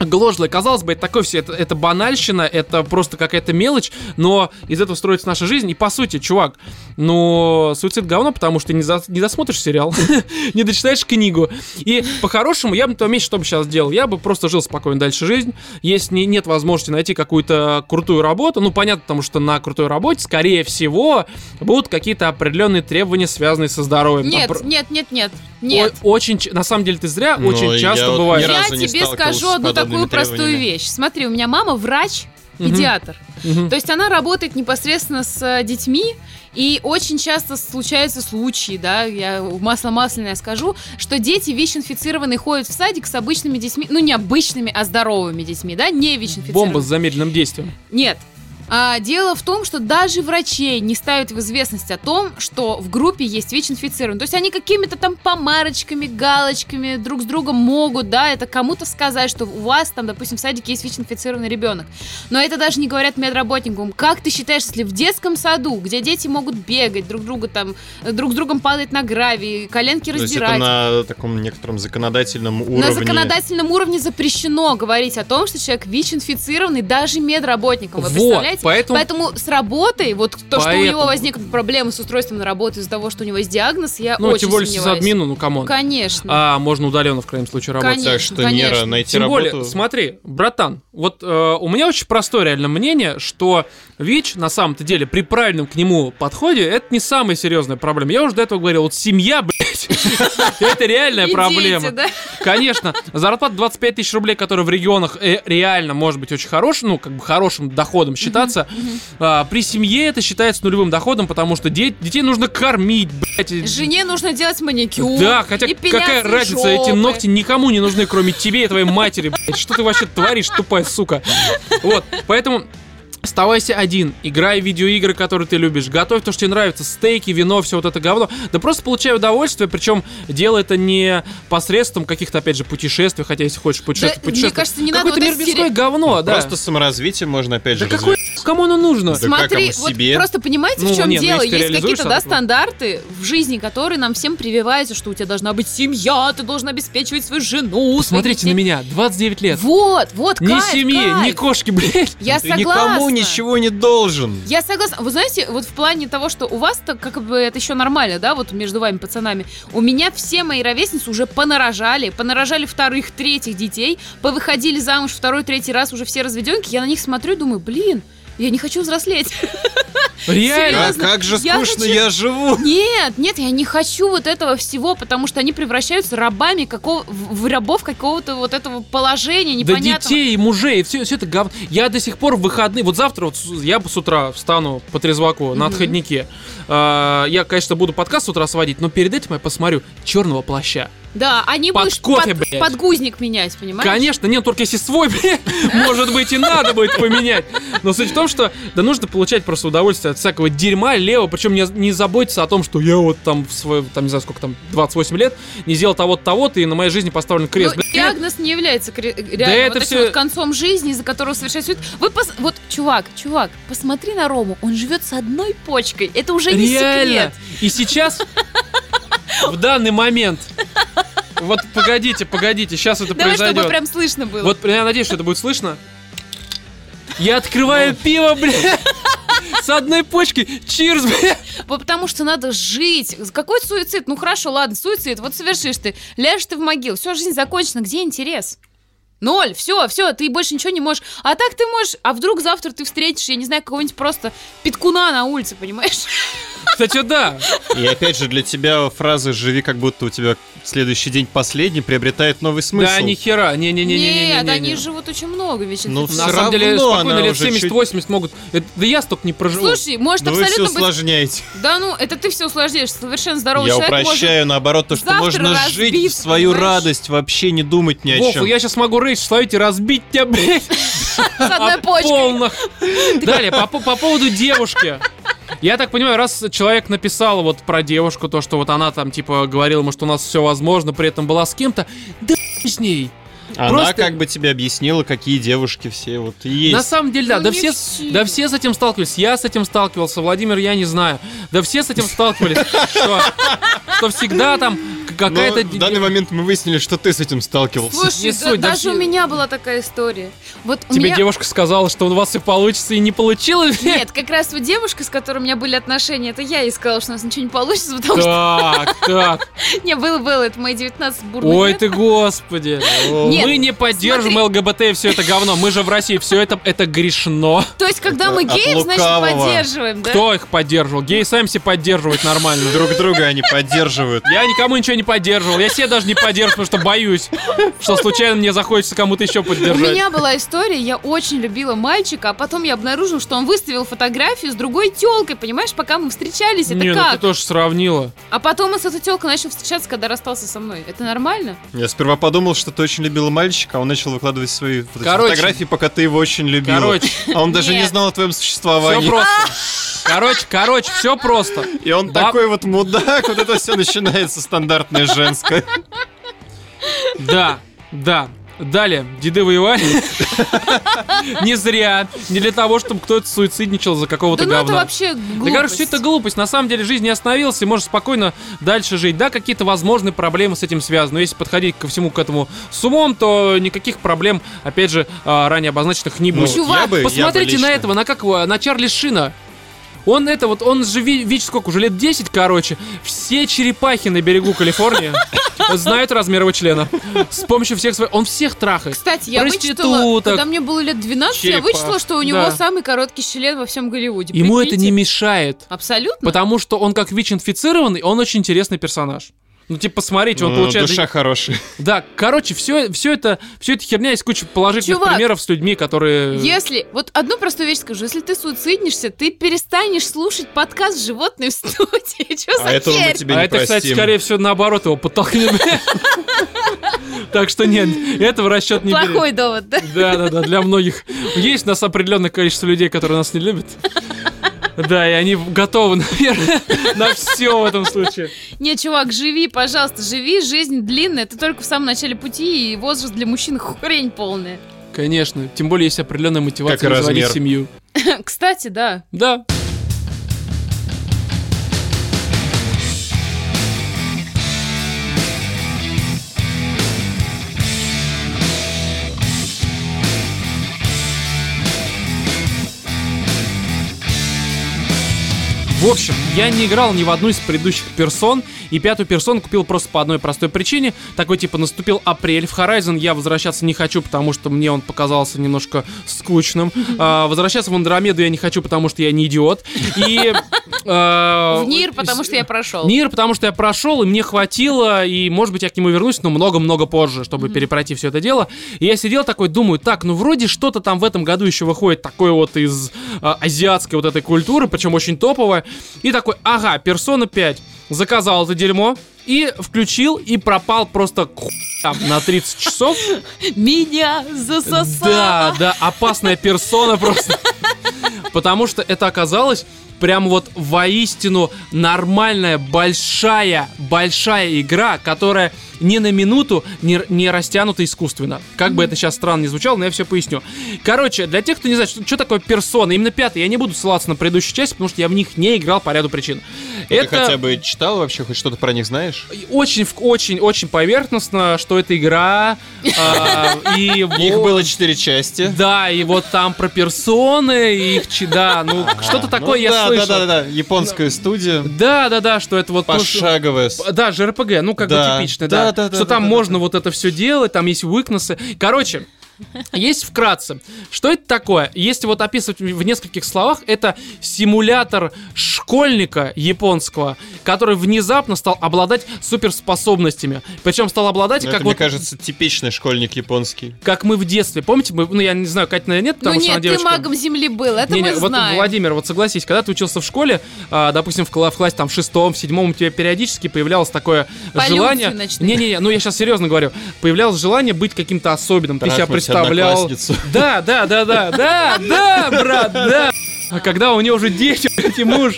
гложило. И, Казалось бы, это такое все, это, это банальщина, это просто какая-то мелочь, но из этого строится наша жизнь. И по сути, чувак, ну, суицид говно, потому что не, за- не досмотришь сериал, <laughs> не дочитаешь книгу. И по-хорошему, я бы на твоем месте что бы сейчас сделал? Я бы просто жил спокойно дальше жизнь. Если не- нет возможности найти какую-то крутую работу, ну, понятно, потому что на крутой работе, скорее всего, будут какие-то определенные требования, связанные со здоровьем. Там Нет, про- нет, нет, нет. Нет. О- очень, на самом деле, ты зря, Но очень часто вот бывает. Я тебе скажу одну подобными такую простую вещь. Смотри, у меня мама врач, педиатр. То есть она работает непосредственно с э, детьми, и очень часто случаются случаи, да, я масло масляное скажу, что дети ВИЧ-инфицированные ходят в садик с обычными детьми, ну не обычными, а здоровыми детьми, да, не ВИЧ-инфицированными. Бомба с замедленным действием. Нет. А, дело в том, что даже врачей не ставят в известность о том, что в группе есть ВИЧ-инфицированный. То есть они какими-то там помарочками, галочками друг с другом могут, да, это кому-то сказать, что у вас там, допустим, в садике есть ВИЧ-инфицированный ребенок. Но это даже не говорят медработникам. Как ты считаешь, если в детском саду, где дети могут бегать друг друга там, друг с другом падать на гравий, коленки То есть это раздирать? на таком некотором законодательном уровне. На законодательном уровне запрещено говорить о том, что человек ВИЧ-инфицированный даже медработникам. Вы Вот, представляете? Поэтому- Поэтому с работой, вот то, что у Поэтому- него возникнут проблемы с устройством на работу из-за того, что у него есть диагноз, я Ну, очень тем более сомневаюсь. админу, ну, come on. Конечно. А можно удаленно, в крайнем случае, работать. Конечно, Так что конечно. Нера, найти Тем работу... более, смотри, братан, вот э, у меня очень простое реально мнение, что ВИЧ, на самом-то деле, при правильном к нему подходе, это не самая серьезная проблема. Я уже до этого говорил, вот семья, <laughs> блядь. Это реальная проблема. Конечно, зарплата 25 тысяч рублей, которая в регионах э, реально может быть очень хорошей, ну, как бы хорошим доходом считаться, а, при семье это считается нулевым доходом, потому что де- детей нужно кормить, блядь. Жене нужно делать маникюр. Да, хотя и какая разница, эти жопы. ногти никому не нужны, кроме тебе и твоей матери, блядь. Что ты вообще творишь, тупая сука? Вот, поэтому Оставайся один, играй в видеоигры, которые ты любишь, готовь то, что тебе нравится, стейки, вино, все вот это говно. Да просто получай удовольствие, причем делай это не посредством каких-то, опять же, путешествий, хотя если хочешь путешествовать, Да, мне путешествуй. кажется, не надо Какое-то вот эти мирское стере- говно, да. Просто саморазвитие можно опять Да же какой. Кому оно нужно? Да как Смотри, оно вот себе? просто понимаете, Ну, в чем не, ну, дело? ты Есть какие-то да, стандарты в жизни, которые нам всем прививаются, что у тебя должна быть семья, ты должен обеспечивать свою жену. своих Посмотрите на меня, 29 лет. Вот, вот, Ни кайф, семьи, кайф. ни кошки, блядь. Я Ты согласна. никому ничего не должен. Я согласна. Вы знаете, вот в плане того, что у вас-то как бы это еще нормально, да, вот между вами, пацанами. У меня все мои ровесницы уже понарожали, понарожали вторых, третьих детей, повыходили замуж второй, третий раз, уже все разведенки. Я на них смотрю и думаю, блин, я не хочу взрослеть. Реально. А Серьезно? как же Я скучно хочу- я живу. Нет, нет, я не хочу вот этого всего, потому что они превращаются рабами какого, в рабов какого-то вот этого положения Да непонятного. детей, и мужей, все, все это говно. Я до сих пор в выходные, вот завтра вот я с утра встану по трезваку на отходнике. А, Я, конечно, буду подкаст с утра сводить, но перед этим я посмотрю черного плаща. Да, они Под будешь кофе, под- блядь. подгузник менять, понимаешь? Конечно, нет, только если свой, <laughs> блядь, может быть, и надо будет поменять. Но суть в том, что да нужно получать просто удовольствие от всякого дерьма лево, причем не, не заботиться о том, что я вот там в свой, там, не знаю, сколько там, 28 лет, не сделал того-то, того-то, и на моей жизни поставлен крест. Ну, Блядь, диагноз не является кре- реально это вот этим всё- вот концом жизни, из-за которого совершается. Вы пос... Вот, чувак, чувак, посмотри на Рому, он живет с одной почкой. Это уже не Реально. секрет. И сейчас, в данный момент, вот погодите, погодите, сейчас это Давай, чтобы произойдет. прям слышно было. Вот я надеюсь, что это будет слышно. Я открываю пиво, бля. С одной почкой. Чирс, бля. Потому что надо жить. Какой суицид? Ну хорошо, ладно, суицид. Вот совершишь ты. Ляжешь ты в могилу. Все, жизнь закончена. Где интерес? Ноль, все, все, ты больше ничего не можешь. А так ты можешь, а вдруг завтра ты встретишь, я не знаю, какого-нибудь просто петкуна на улице, понимаешь? Кстати, да. И опять же, для тебя фраза «живи, как будто у тебя следующий день последний» приобретает новый смысл. Да, ни хера. Не-не-не-не-не. Нет, они живут очень много ведь. Ну. На самом деле, спокойно, лет уже 70-80 могут. Это- да я столько не проживу. Слушай, может Да вы все абсолютно быть... усложняете. Да ну, это ты все усложняешь. Совершенно здоровый Я человек упрощаю, наоборот, то, что можно жить в разбиться, свою понимаешь? радость, вообще не думать ни о Вов, чем. я сейчас могу рейс словить и разбить тебя, блядь. <laughs> с одной почкой. полных. Далее, по поводу девушки. Я так понимаю, раз человек написал вот про девушку, то, что вот она там, типа, говорила ему, что у нас все возможно, при этом была с кем-то, да с ней. Она просто- как бы тебе объяснила, какие девушки все вот и есть. На самом деле, да, Ну, да все, все. да все с этим сталкивались. Я с этим сталкивался, Владимир, я не знаю. Да все с этим сталкивались, что, что всегда там какая-то... в данный момент мы выяснили, что ты с этим сталкивался. Слушай, суть, даже у меня была такая история. Вот Тебе меня... девушка сказала, что у вас все получится и не получилось? Нет, как раз вот девушка, с которой у меня были отношения, это я ей сказала, что у нас ничего не получится, потому Так, так. что... <laughs> Не, было, было, это мои 19 бурных Ой ты, господи. Нет, мы не поддержим смотри. ЛГБТ и все это говно. Мы же в России, все это, это грешно. То есть, когда мы геев, значит, поддерживаем, да? Кто их поддерживал? Геи сами себя поддерживают нормально. Друг друга они поддерживают. Я никому ничего не поддерживал. Я себя даже не поддерживаю, потому что боюсь, что случайно мне захочется кому-то еще У поддержать. меня была история, я очень любила мальчика, а потом я обнаружила, что он выставил фотографию с другой телкой, понимаешь, пока мы встречались, это Не, ну ты как? тоже сравнила. А потом он с этой телкой начал встречаться, когда расстался со мной. Это нормально? Я сперва подумал, что ты очень любила мальчика, а он начал выкладывать свои вот Короче. фотографии, пока ты его очень любила. Короче. А он даже не Нет. знал о твоем Все существовании. просто. Короче, короче, все просто. И он Баб- такой вот мудак, вот это все начинается стандартное женское. Да, да. Далее, деды воевали. <laughs> Не зря. Не для того, чтобы кто-то суицидничал за какого-то да ну это говна. вообще глупость. Да, короче, все это глупость. На самом деле жизнь не остановилась, и можешь спокойно дальше жить. Да, какие-то возможные проблемы с этим связаны. Но если подходить ко всему к этому с умом, то никаких проблем, опять же, а, ранее обозначенных не Ну, будет. Чувак, Посмотрите на этого, на как его, на Чарли Шина. Он это вот, он же ви- ВИЧ сколько, уже лет 10, короче. Все черепахи на берегу Калифорнии знают размер его члена. С помощью всех своих... Он всех трахает. Кстати, я вычитала, когда мне было лет 12, я Черепах. вычитала, что у него Да. самый короткий член во всем Голливуде. Ему это Прикиньте. не мешает. Абсолютно? Потому что он как ВИЧ-инфицированный, он очень интересный персонаж. Ну, типа, посмотрите, он Ну, получает... Душа хорошая. Да, короче, все, все это, все это херня, есть куча положительных Чувак, примеров с людьми, которые... Если, вот одну простую вещь скажу, если ты суициднишься, ты перестанешь слушать подкаст «Животные в студии». <laughs> Что за А этого мы тебе а не это, кстати, скорее всего, наоборот, его подтолкнет. <laughs> Так что нет, этого в расчет не. Плохой довод, да? Да, да, да, для многих. Есть у нас определенное количество людей, которые нас не любят. Да, и они готовы, <laughs> наверное, на все в этом случае. Не, чувак, живи, пожалуйста, живи, жизнь длинная, ты только в самом начале пути, и возраст для мужчин <laughs> хрень полная. Конечно, тем более есть определенная мотивация разводить семью. <laughs> Кстати, да. Да. В общем, я не играл ни в одну из предыдущих персон, и пятую персону купил просто по одной простой причине. Такой типа наступил апрель. В Horizon я возвращаться не хочу, потому что мне он показался немножко скучным. <laughs> А, возвращаться в Андромеду я не хочу, потому что я не идиот. И... а, <laughs> В Нир, потому что я прошел. Нир, потому что я прошел, и мне хватило, и, может быть, я к нему вернусь, но много-много позже, чтобы перепройти все это дело. И я сидел такой, думаю, так, ну вроде что-то там в этом году еще выходит такое вот из а, азиатской вот этой культуры, причем очень топовое. И такой, ага, Персона 5. Заказал это дерьмо, и включил, и пропал просто там на 30 часов. Меня засосало. Да, да, опасная персона просто. Потому что это оказалось прям вот воистину нормальная, большая, большая игра, которая ни на минуту не, не растянута искусственно. Как бы это сейчас странно не звучало, но я все поясню. Короче, для тех, кто не знает, что, что такое персона, именно пятый, я не буду ссылаться на предыдущую часть, потому что я в них не играл по ряду причин. Ты хотя бы читал вообще, хоть что-то про них знаешь? очень, очень, очень поверхностно, что это игра, а, <laughs> и Их было четыре части. Да, и вот там про персоны, их да, ну что-то такое Ну я да, слышал. Да, да, да, японская студия. Да, да, да, что это вот Пошаговая. Да, JRPG, ну как бы типичный, да. Да, да, да, что там можно вот это все делать, там есть weaknesses. Короче, есть вкратце. Что это такое? Если вот описывать в нескольких словах, это симулятор школьника японского, который внезапно стал обладать суперспособностями. Причем стал обладать, Ну, как это, вот мне кажется, типичный школьник японский. как мы в детстве. Помните, мы, ну я не знаю, Катя, наверное, нет, Ну потому что нет, она ты девочка. магом земли был, это Не-не, мы вот, знаем. Владимир, вот согласись, когда ты учился в школе, а, допустим, в, в классе там в шестом, в седьмом, у тебя периодически появлялось такое Полюции желание... Не-не-не, ну я сейчас серьезно говорю. Появлялось желание быть каким-то особенным. Ты себя Одноклассницу. <laughs> Да, да, да, да, да, да, брат, да. А когда у нее уже дети, <laughs> эти муж.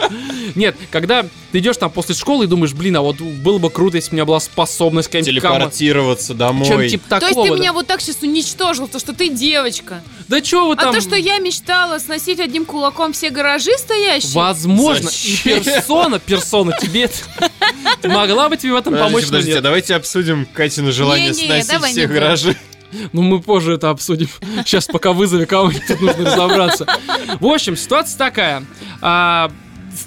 Нет, когда ты идешь там после школы и думаешь, блин, а вот было бы круто, если бы у меня была способность кама- Телепортироваться домой. Чем типа То такого. есть ты да. меня вот так сейчас уничтожил, то что ты девочка. Да чё вы А там... то, что я мечтала сносить одним кулаком все гаражи стоящие. Возможно, Зачем? и персона, персона, тебе <laughs> могла бы тебе в этом помочь, подождите, давайте обсудим Катину желание сносить все гаражи. Ну, мы позже это обсудим. Сейчас пока вызови кого-нибудь, тут нужно разобраться. В общем, ситуация такая. А,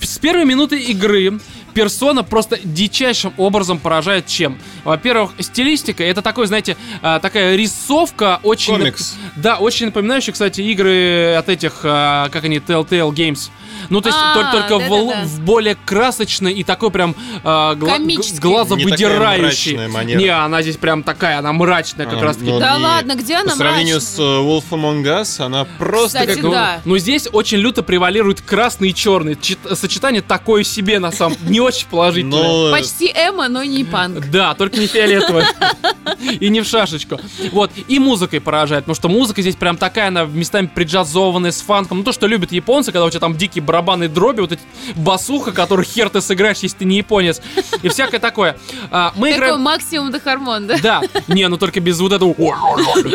с первой минуты игры персона просто дичайшим образом поражает чем? Во-первых, стилистика. Это такой, знаете, а, такая рисовка очень... Комикс. Да, очень напоминающая, кстати, игры от этих, а, как они, Telltale Games. Ну, то есть А, только, только в, л- да-да-да. в более красочной и такой прям а, гла- глазовыдирающей. Не. Не, она здесь прям такая, она мрачная как А, раз таки. ну, Да не- ладно, где она По сравнению мрачная? с э, Wolf Among Us, она просто Кстати, как... Ну, да. ну, здесь очень люто превалирует красный и черный. Чит- сочетание такое себе, на самом не очень положительное. Ну, Почти эмо, но не панк. Да, только не фиолетовая. <laughs> И не в шашечку. Вот. И музыкой поражает. Потому что музыка здесь прям такая, она местами приджазованная с фанком. Ну, то, что любят японцы, когда у тебя там дикие барабаны дроби, вот эти басуха, который хер ты сыграешь, если ты не японец. И всякое такое. А, мы Такой играем... максимум до хармон, да? Да, не, ну только без вот этого,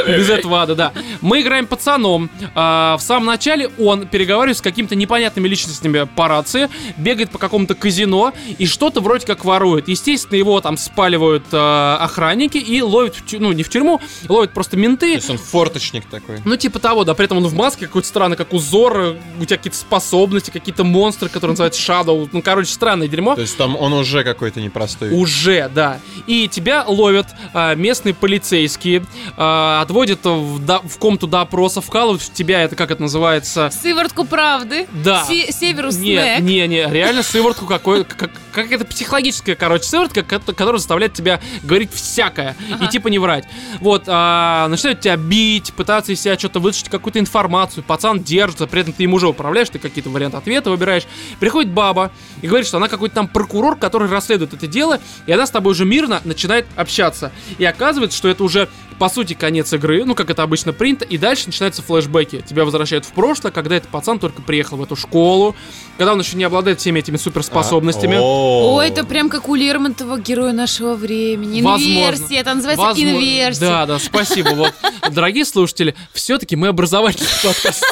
без этого ада, да. Мы играем пацаном. А, в самом начале он переговаривает с какими-то непонятными личностями по рации, бегает по какому-то казино и что-то вроде как ворует. Естественно, его там спаливают а, охранники и ловят, в тю- ну не в тюрьму, ловят просто то менты. есть он форточник такой. Ну, типа того, да, при этом он в маске какой-то странный, как узор, у тебя какие-то способности способности, какие-то монстры, которые называются Shadow. Ну, короче, странное дерьмо. То есть там он уже какой-то непростой. Уже, да. И тебя ловят а, местные полицейские, а, отводят в, до- в комнату допроса, вкалывают в тебя, это как это называется? Сыворотку правды. Да. Се- Северус Не, Снэк. не, не, реально сыворотку какой, <laughs> как, как это психологическая, короче, сыворотка, ко- которая заставляет тебя говорить всякое Ага. и типа не врать. Вот, а, начинают тебя бить, пытаться из себя что-то вытащить, какую-то информацию, пацан держится, при этом ты им уже управляешь, ты какие-то варианты ответа выбираешь. Приходит баба и говорит, что она какой-то там прокурор, который расследует это дело, и она с тобой уже мирно начинает общаться. И оказывается, что это уже по сути, конец игры, ну, как это обычно принято, и дальше начинаются флешбеки. Тебя возвращают в прошлое, когда этот пацан только приехал в эту школу, когда он еще не обладает всеми этими суперспособностями. О, Ой, это прям как у Лермонтова, героя нашего времени. Возможно. Инверсия, это называется Возможно. инверсия. Да, да, спасибо. Вот, дорогие слушатели, все-таки мы образовательный <laughs> подкаст.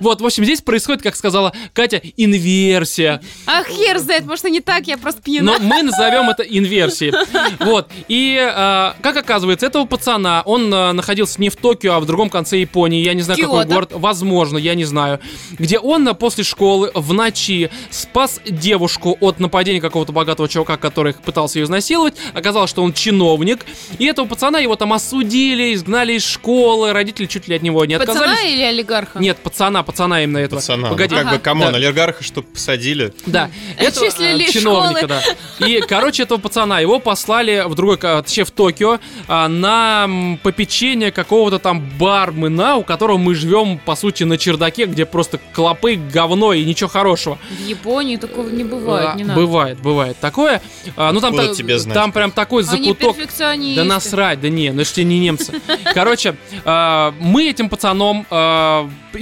Вот, в общем, здесь происходит, как сказала Катя, инверсия. А хер знает, может и не так, я просто пьяна. Но мы назовем это инверсией. Вот. И а, как оказывается, этого пацана, он а, находился не в Токио, а в другом конце Японии. Я не знаю, какой город. Возможно, я не знаю. Где он а, после школы в ночи спас девушку от нападения какого-то богатого чувака, который пытался ее изнасиловать. Оказалось, что он чиновник. И этого пацана его там осудили, изгнали из школы. Родители чуть ли от него не отказались. Пацана или олигарха? Нет, пацана, пацана именно этого. Пацана, Погоди. ну как Ага. бы, come on, Да. олигарха, чтоб посадили. Да, это Отчислили э, чиновника, школы. да. И, короче, этого пацана, его послали в другой, точнее, в Токио, а, на попечение какого-то там бармена, у которого мы живем, по сути, на чердаке, где просто клопы, говно и ничего хорошего. В Японии такого не бывает, А, не надо. Бывает, бывает. Такое. а, ну, там, та- тебе знать? там прям такой Они закуток. Да насрать, да не, ну тебе не немцы. Короче, э, мы этим пацаном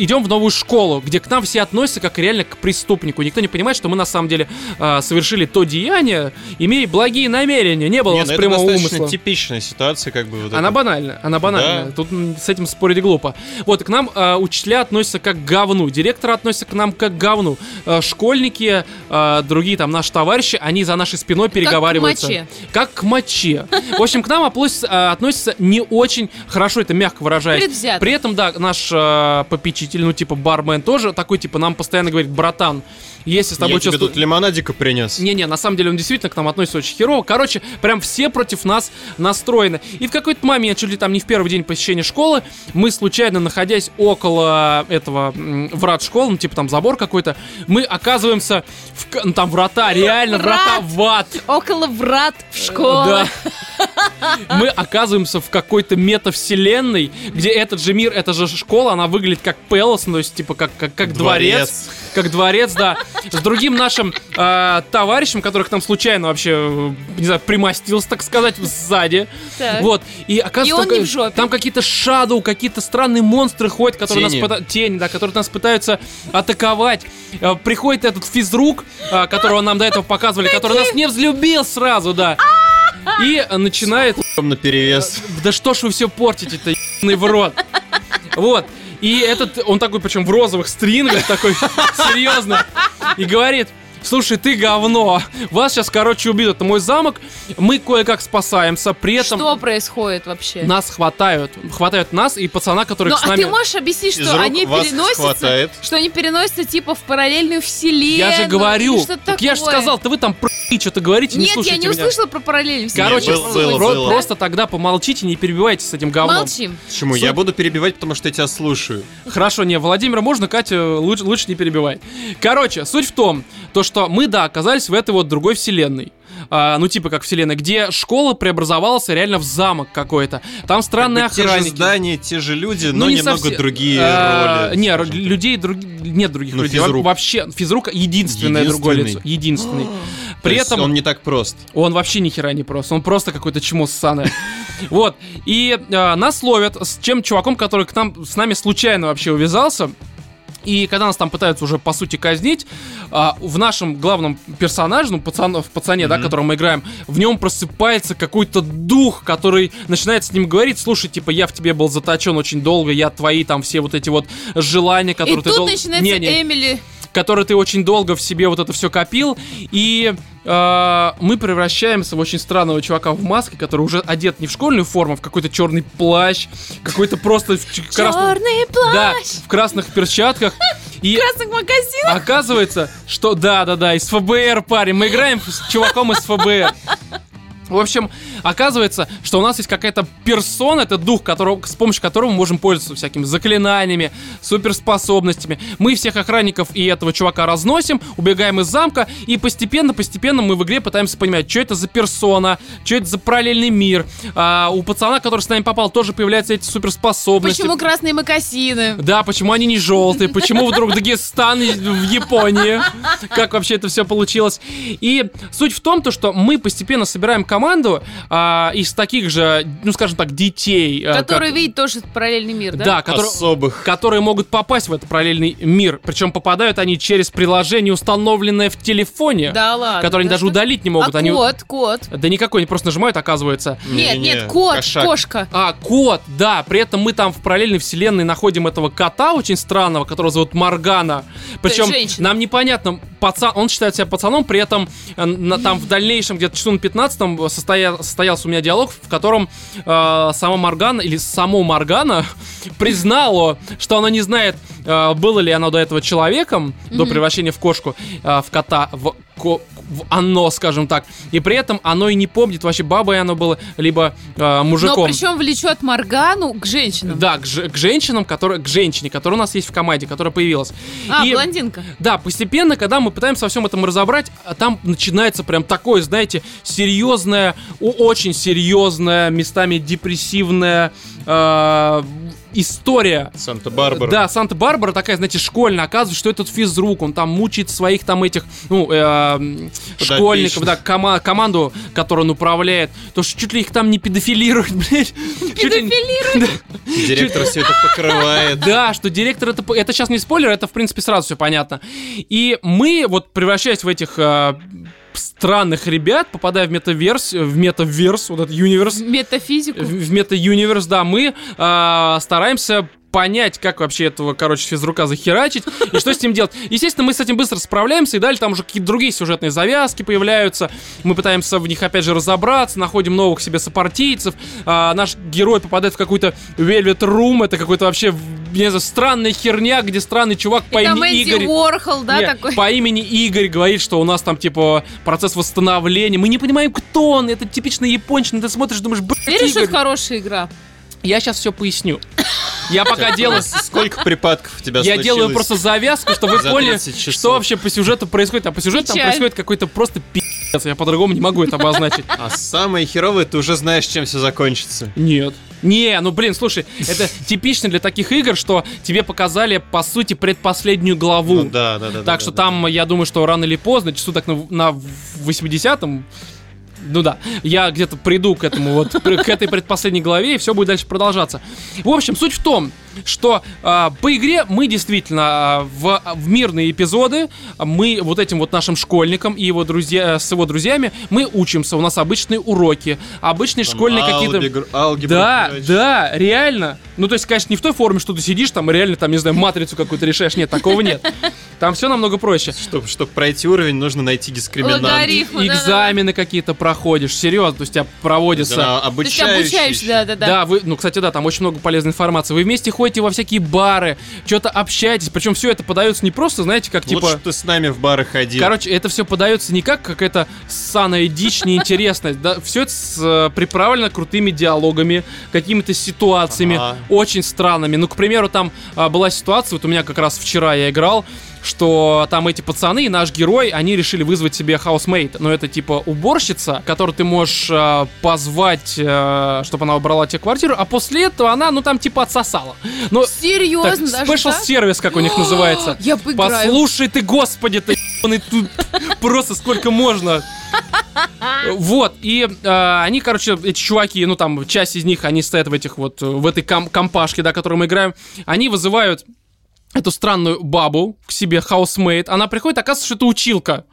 идем в новую школу, где к нам все относятся как реально к преступнику. Никто не понимает, что мы на самом деле э, совершили то деяние, имея благие намерения. Не было у Не, нас ну это прямого достаточно умысла. типичная ситуация, как бы вот Она это. банальна, она банальна. Да. Тут с этим спорить глупо. Вот, к нам э, учителя относятся как к говну, директор относится к нам как к говну. Э, школьники, э, другие там наши товарищи, они за нашей спиной переговариваются. моче. Как к моче. В общем, к нам относятся не очень хорошо, это мягко выражаясь. Предвзято. При этом, да, наш э, попечитель, ну, типа бармен тоже такой, типа, нам постоянно говорит, братан, если с тобой Я тебе что-то... тут лимонадика принес. Не-не, на самом деле он действительно к нам относится очень херово. Короче, прям все против нас настроены. И в какой-то момент, чуть ли там не в первый день посещения школы, мы случайно, находясь около этого врат школы, ну типа там забор какой-то, мы оказываемся в... ну, там врата, реально врата Врат. в ад. Около врат в школу. Да. Мы оказываемся в какой-то метавселенной, где этот же мир, эта же школа, она выглядит как Пелос, ну, то есть, типа, как, как, как дворец. Как дворец, да. С другим нашим э, товарищем, который к нам случайно вообще, э, не знаю, примостился, так сказать, сзади. Так. Вот. И оказывается, И он там, не в жопе. там какие-то шадоу, какие-то странные монстры ходят, которые Тени. нас пыта- тени, да, которые нас пытаются атаковать. Э, Приходит этот физрук, э, которого нам до этого показывали, который нас не взлюбил сразу, да. И начинает На перевес. да что ж вы все портите-то, ебаный в рот. Вот. И этот, он такой, причем в розовых стрингах, такой, <laughs> серьезно. И говорит, слушай, ты говно. Вас сейчас, короче, убьют. Это мой замок. Мы кое-как спасаемся. При этом Что происходит вообще? нас хватают. Хватают нас и пацана, который Ну, с а нами... ты можешь объяснить, что они переносятся, хватает. что они переносятся типа в параллельную вселенную? Я же говорю. я же сказал, ты вы там что-то говорите, не Нет, я слушайте не меня. услышала про параллельную вселенную. Короче, Было, было, про- было. просто тогда помолчите, не перебивайте с этим говном. Молчим. Почему? Я буду перебивать, потому что я тебя слушаю. Хорошо, не, Владимира можно, Катя лучше, лучше не перебивай. Короче, суть в том, то что мы, да, оказались в этой вот другой вселенной. А, ну, типа как вселенная, где школа преобразовалась реально в замок какой-то. Там странные Как бы те же охранники. здания, те же люди, Ну, но не немного совсем. другие А, роли. Не, людей друг- нет других Ну, людей. Физрук. Вообще, физрук единственное другое лицо. Единственный. То При есть этом он не так прост. он вообще ни хера не прост, он просто какой-то чмо ссаное. <laughs> Вот, и э, нас ловят с чем чуваком, который к нам, с нами случайно вообще увязался. И когда нас там пытаются уже, по сути, казнить, а, в нашем главном персонаже, ну, пацан, в пацане, да, Мгм. которого мы играем, в нем просыпается какой-то дух, который начинает с ним говорить, слушай, типа, я в тебе был заточен очень долго, я твои там все вот эти вот желания, которые И ты тут дол- начинается Не-не, Эмили. Который ты очень долго в себе вот это все копил, и э, мы превращаемся в очень странного чувака в маске, который уже одет не в школьную форму, а в какой-то черный плащ, какой-то просто Черный да, плащ. в красных перчатках. И Красных магазинов. оказывается, что да-да-да, из ФБР, парень, мы играем с чуваком из ФБР. В общем, оказывается, что у нас есть какая-то персона, это дух, которого, с помощью которого мы можем пользоваться всякими заклинаниями, суперспособностями. Мы всех охранников и этого чувака разносим, убегаем из замка, и постепенно-постепенно мы в игре пытаемся понимать, что это за персона, что это за параллельный мир. А, у пацана, который с нами попал, тоже появляются эти суперспособности. Почему красные макасины? Да, почему они не желтые? Почему вдруг Дагестан в Японии? Как вообще это все получилось? И суть в том, то, что мы постепенно собираем команду а, из таких же, ну скажем так, детей. а, Которые как- видят тоже параллельный мир, да? Да, которые, Особых. которые могут попасть в этот параллельный мир. Причем попадают они через приложение, установленное в телефоне. Да ладно. Которое они да даже что- удалить не могут. А они... кот, кот. Да никакой, они просто нажимают, оказывается. Нет, Не-не-не, нет, кот, кошак. кошка. А, кот, да, при этом мы там в параллельной вселенной находим этого кота очень странного, которого зовут Маргана. Причем женщина. нам непонятно, пацан, он считает себя пацаном, при этом э, на- там в дальнейшем, где-то часу на 15 состоя, состоялся у меня диалог, в котором э, сама Маргана, или само Маргана, <laughs> признала, что она не знает, э, было ли оно до этого человеком, до превращения в кошку, э, в кота, в, ко- в оно, скажем так. И при этом оно и не помнит, вообще бабой оно было, либо э, мужиком. Но причем влечет Моргану к женщинам. Да, к, к женщинам, которые, к женщине, которая у нас есть в команде, которая появилась. А, И, блондинка. да, постепенно, когда мы пытаемся во всем этом разобрать, а там начинается прям такое, знаете, серьезное, очень серьезная, местами депрессивная э, история. Санта-Барбара. Да, Санта-Барбара такая, знаете, школьная. Оказывается, что этот физрук, он там мучает своих там этих, ну, э, школьников, да, кома- команду, которую он управляет. То, что чуть ли их там не педофилируют, <laughs> блядь. Не- Директор все это покрывает. <laughs> Да, что директор это... Это сейчас не спойлер, это, в принципе, сразу все понятно. И мы, вот, превращаясь в этих э, странных ребят, попадая в метаверс, в метаверс, вот этот универс, Метафизику. в, в мета-юниверс, да, мы э, стараемся понять, как вообще этого, короче, физрука захерачить и что с ним делать. Естественно, мы с этим быстро справляемся, и далее там уже какие-то другие сюжетные завязки появляются. Мы пытаемся в них, опять же, разобраться, находим новых себе сопартийцев. А, наш герой попадает в какую-то Velvet Room, это какой-то вообще, не знаю, странная херня, где странный чувак по И там имени Энди Игорь... Уорхол, да, Не, такой? По имени Игорь говорит, что у нас там, типа, процесс восстановления. Мы не понимаем, кто он. Это типично япончина. Ты смотришь, думаешь, блядь, Веришь, Игорь. это хорошая игра? Я сейчас все поясню. Я пока делаю... <laughs> Сколько припадков у тебя Я делаю просто завязку, чтобы вы поняли, 30 часов. что вообще по сюжету происходит. А по сюжету там происходит какой-то просто пи***ц. Я по-другому не могу это обозначить. А самое херовое, ты уже знаешь, чем все закончится. Нет. Не, ну блин, слушай, это типично для таких игр, что тебе показали, по сути, предпоследнюю главу. Ну да, да, да. Так да, что да, там, я думаю, что рано или поздно, часу так на, на 80-м, ну да, я где-то приду к этому вот, к этой предпоследней главе, и все будет дальше продолжаться. В общем, суть в том, что а, по игре мы действительно а, в, в мирные эпизоды, а, мы вот этим вот нашим школьникам и его друзья, с его друзьями, мы учимся, у нас обычные уроки, обычные Там школьные какие-то... алгебр- алгебра, Да, короче. да, реально. Ну, то есть, конечно, не в той форме, что ты сидишь там и реально, там, не знаю, матрицу какую-то решаешь. Нет, такого нет. Там все намного проще. Чтоб, чтоб пройти уровень, нужно найти дискриминант. Логарифм. да-да-да. Экзамены какие-то проходишь, серьезно, то есть у тебя проводятся. Да, есть обучающий. обучаешься, да-да-да. Да, вы, ну, кстати, да, там очень много полезной информации. Вы вместе ходите во всякие бары, что-то общаетесь, причем все это подается не просто, знаете, как типа... Лучше ты с нами в бары ходил. Короче, это все подается не как какая-то ссаная дичь, неинтересная. Да, все это с, э, приправлено крутыми диалогами, какими-то ситуациями, очень странными. Ну, к примеру, там а, была ситуация, вот у меня как раз вчера я играл, что там эти пацаны и наш герой, они решили вызвать себе housemaid. Но это типа уборщица, которую ты можешь а, позвать, а, чтобы она убрала тебе квартиру, а после этого она, ну там типа отсосала. Ну, так, Серьезно, даже special так? сервис, как у них называется. Я поиграю. Послушай ты, господи, ты тут просто сколько можно. Вот, и э, они, короче, эти чуваки, ну там, часть из них, они стоят в этих вот, э, в этой ком- компашке, да, которую мы играем, они вызывают эту странную бабу к себе, housemaid, она приходит, оказывается, что это училка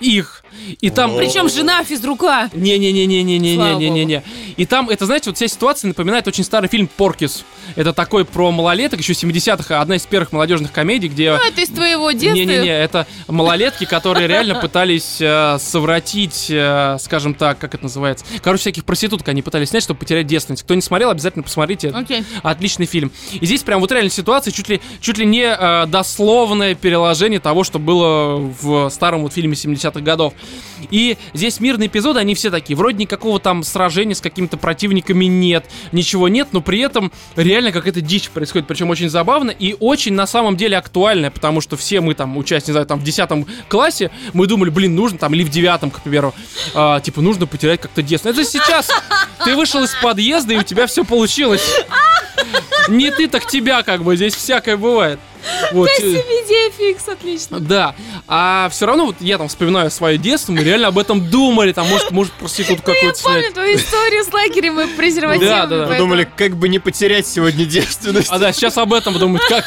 их. И там... Причем жена физрука. Не-не-не-не-не-не-не-не-не. И там, это, знаете, вот вся ситуация напоминает очень старый фильм «Porky's». Это такой про малолеток, еще 70-х, одна из первых молодежных комедий, где... Ну, это из твоего детства. Не-не-не, это малолетки, которые реально пытались э, совратить, э, скажем так, как это называется. Короче, всяких проституток они пытались снять, чтобы потерять девственность. Кто не смотрел, обязательно посмотрите. Окей. Отличный фильм. И здесь прям вот реальная ситуация, чуть ли, чуть ли не э, дословное переложение того, что было в старом вот фильме 70-х годов. И здесь мирные эпизоды, они все такие. Вроде никакого там сражения с какими-то противниками нет, ничего нет, но при этом реально какая-то дичь происходит. Причем очень забавно и очень на самом деле актуальная, потому что все мы там, учась, не знаю, там в 10 классе, мы думали, блин, нужно там, или в девятом, к примеру, а, типа, нужно потерять как-то детство. Это сейчас ты вышел из подъезда, и у тебя все получилось. Не ты, так тебя, как бы, здесь всякое бывает. Вот. э, Идея фикс, отлично. Да, а все равно вот я там вспоминаю свое детство, мы реально об этом думали, там может, может проститутку Я какую-то снять. помню твою историю с лагерем и презервативами. Да, да, да. Думали, как бы не потерять сегодня девственность. А да, сейчас об этом думают, как,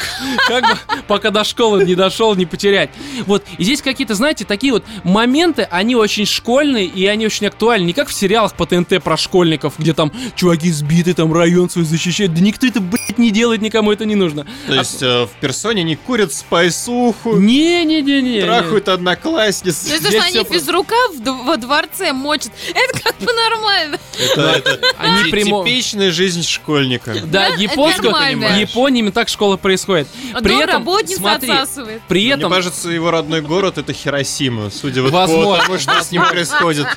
как бы, пока до школы не дошел, не потерять. Вот, и здесь какие-то, знаете, такие вот моменты, они очень школьные и они очень актуальны. Не как в сериалах по ТНТ про школьников, где там чуваки сбиты, там район свой защищают. Да никто это, блядь, не делает, никому это не нужно. То есть э, в персоне не курят спайсуху, Не-не-не-не. трахают одноклассниц. То есть, то, Здесь что они физрука в во дворце мочат, это как бы нормально. Это, это Они типичная жизнь школьника. Да, это японскую, в Японии именно так школа происходит. При этом, работница смотри, отсасывает. при Мне этом, кажется, его родной город это Хиросима, судя по тому, что с ним <laughs> происходит.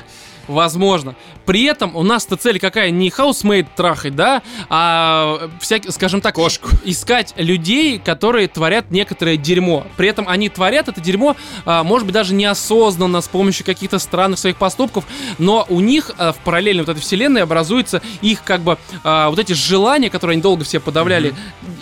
Возможно. При этом у нас-то цель какая? Не housemaid трахать, да? А, всякий, скажем так, Кошку. искать людей, которые творят некоторое дерьмо. При этом они творят это дерьмо, а, может быть, даже неосознанно, с помощью каких-то странных своих поступков, но у них а, в параллельной вот этой вселенной образуются их как бы а, вот эти желания, которые они долго все подавляли,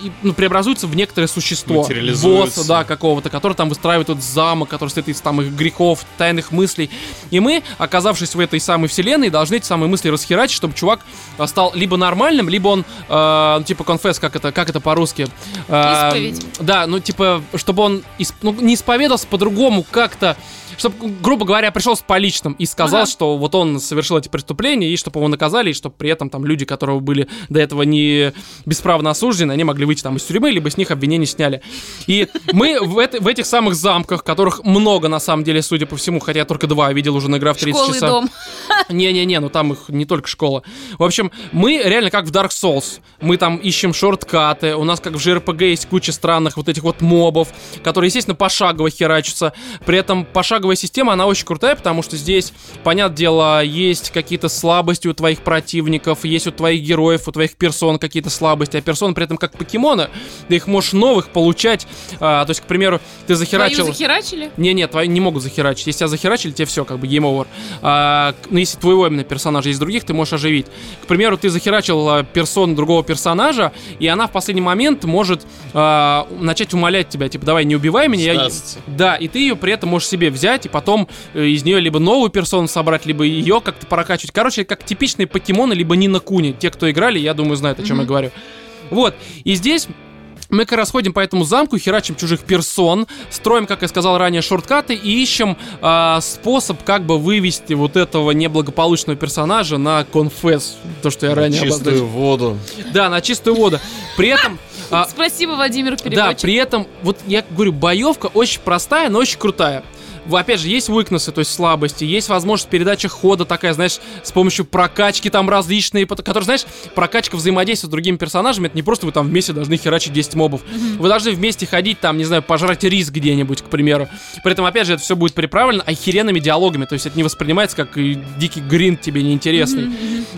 и, ну, преобразуются в некоторое существо. Босса, да, какого-то, который там выстраивает вот замок, который состоит из там их грехов, тайных мыслей. И мы, оказавшись в этой самой вселенной, должны эти самые мысли расхерачить, чтобы чувак а, стал либо нормальным, либо он, э, ну, типа, конфесс, как это, как это по-русски? Э, Исповедь. Да, ну, типа, чтобы он исп- ну, не исповедовался по-другому как-то, чтобы, грубо говоря, пришел с поличным и сказал, Ага. что вот он совершил эти преступления, и чтобы его наказали, и чтобы при этом там люди, которые были до этого не бесправно осуждены, они могли выйти там из тюрьмы, либо с них обвинения сняли. И мы в, это- в этих самых замках, которых много на самом деле, судя по всему, хотя я только два видел уже наиграв 30 Школы часа. дом. Не-не-не, ну там их не только школа. В общем, мы реально как в Dark Souls. Мы там ищем шорткаты, у нас как в JRPG есть куча странных вот этих вот мобов, которые, естественно, пошагово херачатся. При этом пошаговая система, она очень крутая, потому что здесь, понятное дело, есть какие-то слабости у твоих противников, есть у твоих героев, у твоих персон какие-то слабости, а персон при этом как покемоны, ты их можешь новых получать. А, то есть, к примеру, ты Твою захерачил... захерачили? Не-не, твои не могут захерачить. Если тебя захерачили, тебе все, как бы game over. А, ну, если твоего именно персонажа есть других, ты можешь оживить. К примеру, ты захерачил а, персон другого персонажа, и она в последний момент может а, начать умолять тебя, типа, давай, не убивай меня. я-. Да, и ты ее при этом можешь себе взять, и потом э, из нее либо новую персону собрать, либо ее как-то прокачивать. Короче, как типичные покемоны, либо Нина Куни. Те, кто играли, я думаю, знают, о чем я говорю. Вот, и здесь мы как раз ходим по этому замку, херачим чужих персон, строим, как я сказал ранее, шорткаты и ищем а, способ как бы вывести вот этого неблагополучного персонажа на конфесс. То, что я ранее Чистую обозначил. воду. Да, на чистую воду. При этом... а, <laughs> Спасибо, Владимир да, Переводчик. при этом, вот я говорю, боевка очень простая, но очень крутая. Опять же, есть weaknesses, то есть слабости, есть возможность передачи хода такая, знаешь, с помощью прокачки там различные, которые, знаешь, прокачка взаимодействия с другими персонажами, это не просто вы там вместе должны херачить 10 мобов. Вы должны вместе ходить там, не знаю, пожрать рис где-нибудь, к примеру. При этом, опять же, это все будет приправлено охеренными диалогами, то есть это не воспринимается как и дикий грин тебе неинтересный.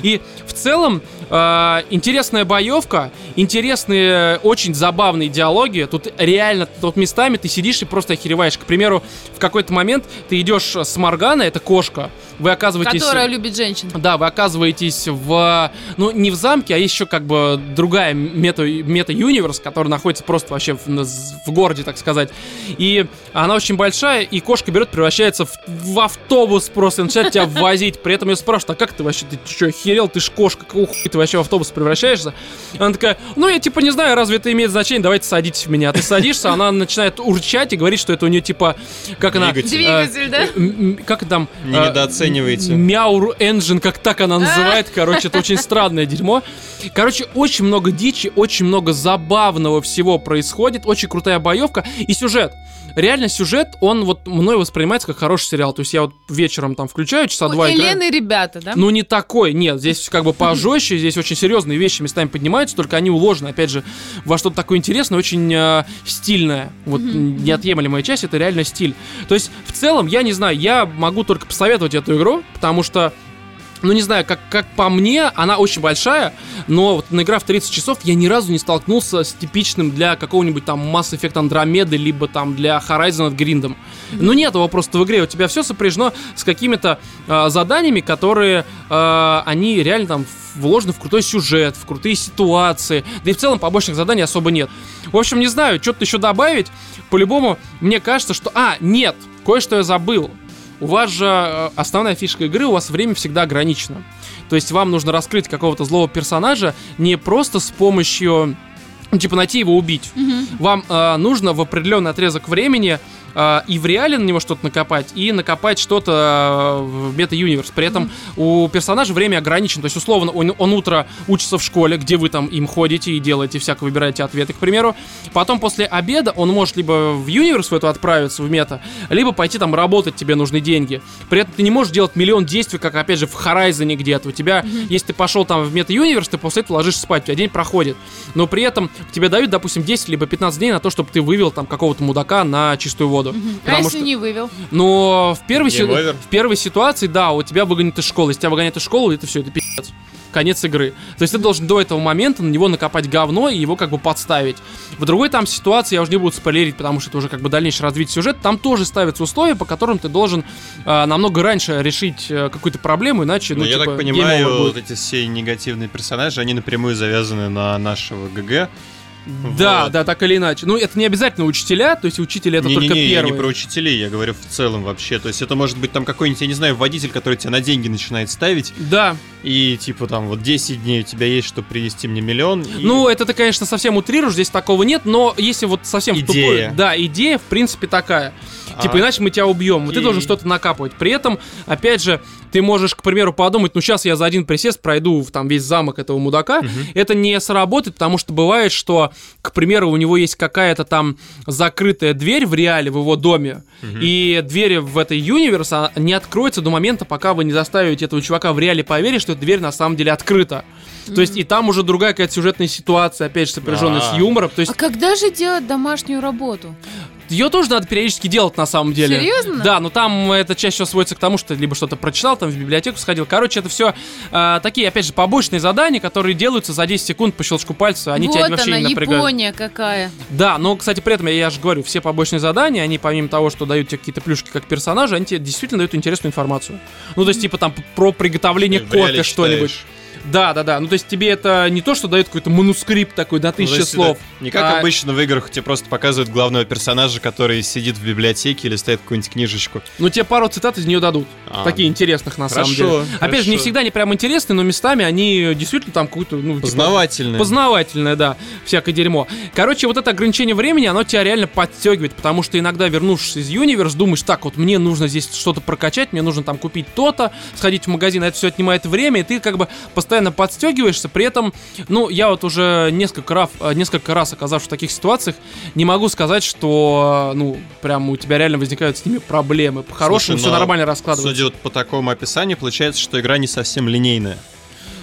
И в целом э, интересная боевка, интересные, очень забавные диалоги. Тут реально, тут местами ты сидишь и просто охереваешь. К примеру, в какой-то момент ты идешь с Морганой, это кошка, вы оказываетесь... Которая любит женщин. Да, вы оказываетесь в... Ну, не в замке, а еще как бы другая мета, мета-юниверс, которая находится просто вообще в, в городе, так сказать. И она очень большая, и кошка берет, превращается в, в автобус просто, и начинает тебя возить. При этом ее спрашивают, а как ты вообще, ты что, охерел, ты ж кошка, какого хуя ты вообще в автобус превращаешься? Она такая, ну, я типа не знаю, разве это имеет значение, давайте садитесь в меня. Ты садишься, она начинает урчать и говорит, что это у нее типа, как она... Двигатель. Двигатель, да? э, Как там? Не э, оцениваете? Мяур Engine, как так она называет. Короче, это очень странное дерьмо. Короче, очень много дичи, очень много забавного всего происходит. Очень крутая боевка и сюжет. Реально сюжет, он вот мной воспринимается как хороший сериал. То есть я вот вечером там включаю часа два У играю. Елены ребята, да? Ну, не такой, нет, здесь как бы пожестче, <laughs> здесь очень серьезные вещи местами поднимаются, только они уложены, опять же, во что-то такое интересное, очень э, стильное. Вот неотъемлемая часть, это реально стиль. То есть, в целом, я не знаю, я могу только посоветовать эту игру, потому что ну, не знаю, как, как по мне, она очень большая, но вот наиграв 30 часов, я ни разу не столкнулся с типичным для какого-нибудь там Mass Effect Andromeda, либо там для Horizon от Гриндом. Ну, нет его просто в игре. У тебя все сопряжено с какими-то э, заданиями, которые, э, они реально там вложены в крутой сюжет, в крутые ситуации. Да и в целом побочных заданий особо нет. В общем, не знаю, что-то еще добавить. По-любому, мне кажется, что... А, нет, кое-что я забыл. У вас же э, основная фишка игры, у вас время всегда ограничено. То есть вам нужно раскрыть какого-то злого персонажа не просто с помощью ну, типа найти его убить. Вам э, нужно в определенный отрезок времени э, и в реале на него что-то накопать, и накопать что-то э, в мета-юниверс. При этом у персонажа время ограничено. То есть, условно, он, он утро учится в школе, где вы там им ходите и делаете всяко, выбираете ответы, к примеру. Потом после обеда он может либо в юниверс в эту отправиться, в мета, либо пойти там работать, тебе нужны деньги. При этом ты не можешь делать миллион действий, как, опять же, в Horizon где-то. У тебя, если ты пошел там в мета-юниверс, ты после этого ложишься спать, у тебя день проходит. Но при этом тебе дают, допустим, 10 либо 15 дней на то, чтобы ты вывел там какого-то мудака на чистую воду. А Потому если что... не вывел? Но в первой, си- в первой ситуации, да, у тебя выгонят из школы. Если тебя выгоняют из школы, это все, это пиздец. Конец игры. То есть ты должен до этого момента на него накопать говно и его как бы подставить. В другой там ситуации, я уже не буду спойлерить, потому что это уже как бы дальнейшее развитие сюжета, там тоже ставятся условия, по которым ты должен э, намного раньше решить э, какую-то проблему, иначе, ну, Ну, я типа, так понимаю, вот эти все негативные персонажи, они напрямую завязаны на нашего ГГ. Да, Вот. да, так или иначе. Ну, это не обязательно учителя, то есть учители это только Не-не-не, я первые. не про учителей, я говорю в целом вообще. То есть это может быть там какой-нибудь, я не знаю, водитель, который тебя на деньги начинает ставить, Да, и типа там вот 10 дней у тебя есть, чтобы принести мне миллион. и- Ну, это ты, конечно, совсем утрируешь, здесь такого нет, но если вот совсем Идея. тупую- Да, идея, в принципе, такая. А, Типа, иначе мы тебя убьем, и ты должен что-то накапывать. При этом, опять же, ты можешь, к примеру, подумать, ну, сейчас я за один присест пройду в, там весь замок этого мудака. Это не сработает, потому что бывает, что, к примеру, у него есть какая-то там закрытая дверь в реале, в его доме, и дверь в этой юниверс а, не откроется до момента, пока вы не заставите этого чувака в реале поверить, что эта дверь на самом деле открыта. То есть и там уже другая какая-то сюжетная ситуация, опять же, сопряженная с А. юмором. То есть А когда же делать домашнюю работу? Ее тоже надо периодически делать на самом деле. Серьезно? Да, но там эта часть всего сводится к тому, что ты либо что-то прочитал, там в библиотеку сходил. Короче, это все такие, опять же, побочные задания, которые делаются за 10 секунд по щелчку пальца. Они тебя вот вообще она, не напрягают. Япония какая. Да, но, кстати, при этом, я, я же говорю, все побочные задания, они помимо того, что дают тебе какие-то плюшки как персонажи, они тебе действительно дают интересную информацию. Ну, то есть, типа там про приготовление кофе что-нибудь. Да, да, да. Ну, то есть тебе это не то, что дает какой-то манускрипт такой на Ну, тысячи есть слов. это Не как а- обычно в играх тебе просто показывают главного персонажа, который сидит в библиотеке или ставит какую-нибудь книжечку. Ну, тебе пару цитат из нее дадут. А. Такие интересных, на самом Хорошо, деле. Опять же, не хорошо. всегда они прям интересные, но местами они действительно там какую-то, ну, типа, Познавательное. Познавательное, да, всякое дерьмо. Короче, вот это ограничение времени, оно тебя реально подстегивает, потому что иногда, вернувшись из Юниверс, думаешь, так, вот мне нужно здесь что-то прокачать, мне нужно там купить то-то, сходить в магазин, а это все отнимает время, и ты как бы постоянно подстегиваешься, при этом, ну, я вот уже несколько раз, несколько раз оказавшись в таких ситуациях, не могу сказать, что, ну, прям у тебя реально возникают с ними проблемы. По-хорошему все но нормально раскладывается. Судя вот по такому описанию, получается, что игра не совсем линейная.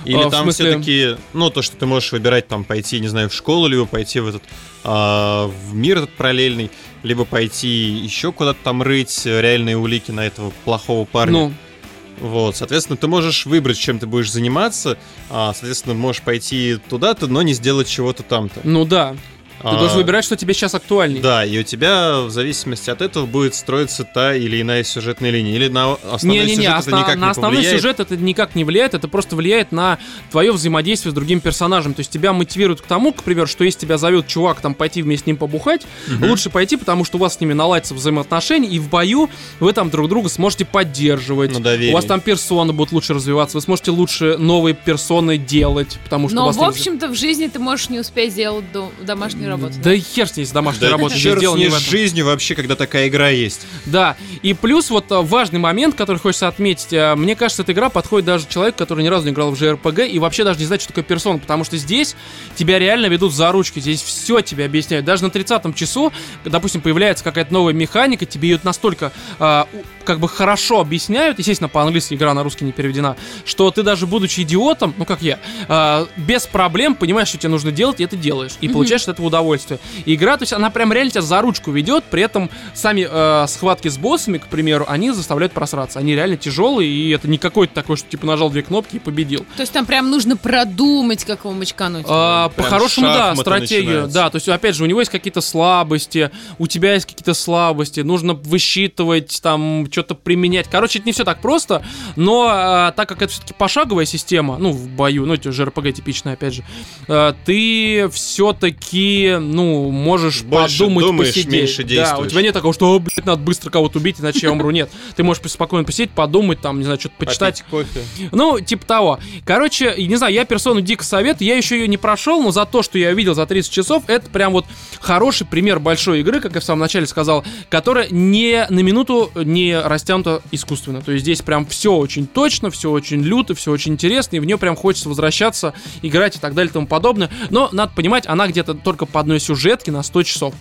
Или А, там смысле? все-таки, ну, то, что ты можешь выбирать, там, пойти, не знаю, в школу, либо пойти в этот, а, в мир этот параллельный, либо пойти еще куда-то там рыть э, реальные улики на этого плохого парня. Ну, Вот, соответственно, ты можешь выбрать, чем ты будешь заниматься, а, соответственно, можешь пойти туда-то, но не сделать чего-то там-то. ну да. Ты А, должен выбирать, что тебе сейчас актуальней. Да, и у тебя в зависимости от этого будет строиться та или иная сюжетная линия. Или на основной Не-не-не, сюжет это осно- никак на не основной повлияет. сюжет это никак не влияет, это просто влияет на твое взаимодействие с другим персонажем. То есть тебя мотивирует к тому, к примеру, что если тебя зовет чувак там пойти вместе с ним побухать, лучше пойти, потому что у вас с ними наладятся взаимоотношения, и в бою вы там друг друга сможете поддерживать. На доверии. У вас там персоны будут лучше развиваться, вы сможете лучше новые персоны делать, потому что у Но, вас в общем-то, в жизни ты можешь не успеть сделать до- домашнюю работа. Да и хер с ней с домашней Да работой. черт дело с не ней в с жизнью вообще, когда такая игра есть. Да, и плюс вот э, важный момент, который хочется отметить, э, мне кажется, эта игра подходит даже человеку, который ни разу не играл в JRPG и вообще даже не знает, что такое персона, потому что здесь тебя реально ведут за ручки, здесь все тебе объясняют. Даже на 30-м часу, допустим, появляется какая-то новая механика, тебе ее настолько э, у- как бы хорошо объясняют, естественно, по-английски игра на русский не переведена, что ты даже будучи идиотом, ну как я, э, без проблем понимаешь, что тебе нужно делать, и это делаешь, и получаешь от этого удовольствие. И игра, то есть она прям реально тебя за ручку ведет, при этом сами э, схватки с боссами, к примеру, они заставляют просраться. Они реально тяжелые, и это не какой-то такой, что типа нажал две кнопки и победил. То есть там прям нужно продумать, как его мочкануть. А, По-хорошему, да, стратегию. начинаются. Да, то есть, опять же, у него есть какие-то слабости, у тебя есть какие-то слабости, нужно высчитывать, там, что-то применять. Короче, это не все так просто, но а, так как это все-таки пошаговая система, ну, в бою, ну, это же РПГ типичная, опять же, а, ты все-таки, ну, можешь Больше подумать, думаешь, посидеть. меньше Да, у действуешь. тебя нет такого, что, «О, блядь, надо быстро кого-то убить, иначе я умру. Нет, ты можешь спокойно посидеть, подумать, там, не знаю, что-то почитать. Кофе. Ну, типа того. Короче, не знаю, я персону дико советую. Я еще ее не прошел, но за то, что я видел за 30 часов, это прям вот хороший пример большой игры, как я в самом начале сказал, которая не на минуту не растянута искусственно. То есть здесь прям все очень точно, все очень люто, все очень интересно, и в нее прям хочется возвращаться, играть и так далее и тому подобное. Но надо понимать, она где-то только по одной сюжетке на 100 часов.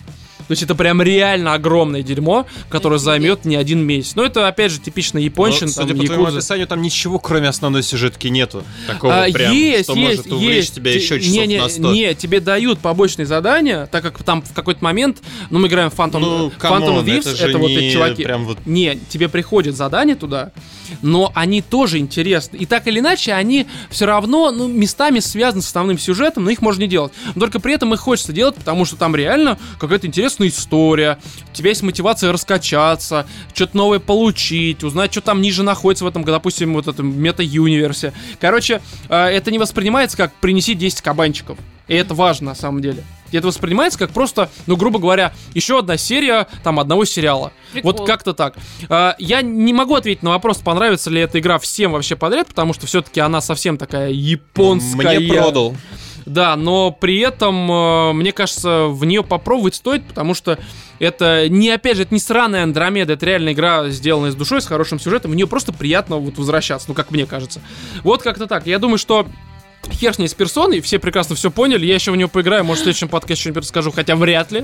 То есть это прям реально огромное дерьмо, которое займет не один месяц. Но это, опять же, типично япончин, Но, там, судя по твоему якудза. описанию, там ничего, кроме основной сюжетки, нету. Такого А, прям, есть, что есть, может увлечь есть. тебя Те- еще часов не, не, на 100. Не, тебе дают побочные задания, так как там в какой-то момент, ну, мы играем в Phantom, Ну, Phantom come on, Thieves, это это, же вот не эти чуваки. прям вот- Не, тебе приходят задания туда, но они тоже интересны. И так или иначе, они все равно, ну, местами связаны с основным сюжетом, но их можно не делать. Но только при этом их хочется делать, потому что там реально какая-то интересная история, у тебя есть мотивация раскачаться, что-то новое получить, узнать, что там ниже находится в этом, допустим, вот этом мета-юниверсе. Короче, э, это не воспринимается как принеси 10 кабанчиков. И это важно на самом деле. И это воспринимается как просто, ну, грубо говоря, еще одна серия там одного сериала. Прикол. Вот как-то так. А, Я не могу ответить на вопрос, понравится ли эта игра всем вообще подряд, потому что все-таки она совсем такая японская. Мне продал. Да, но при этом, э, мне кажется, в нее попробовать стоит, потому что это не, опять же, это не сраная Андромеда, это реально игра, сделанная с душой, с хорошим сюжетом, в нее просто приятно вот возвращаться, ну, как мне кажется. Вот как-то так. Я думаю, что Хер с ней с персоной, все прекрасно все поняли. Я еще в него поиграю, может, в следующем подкасте что-нибудь расскажу, хотя вряд ли.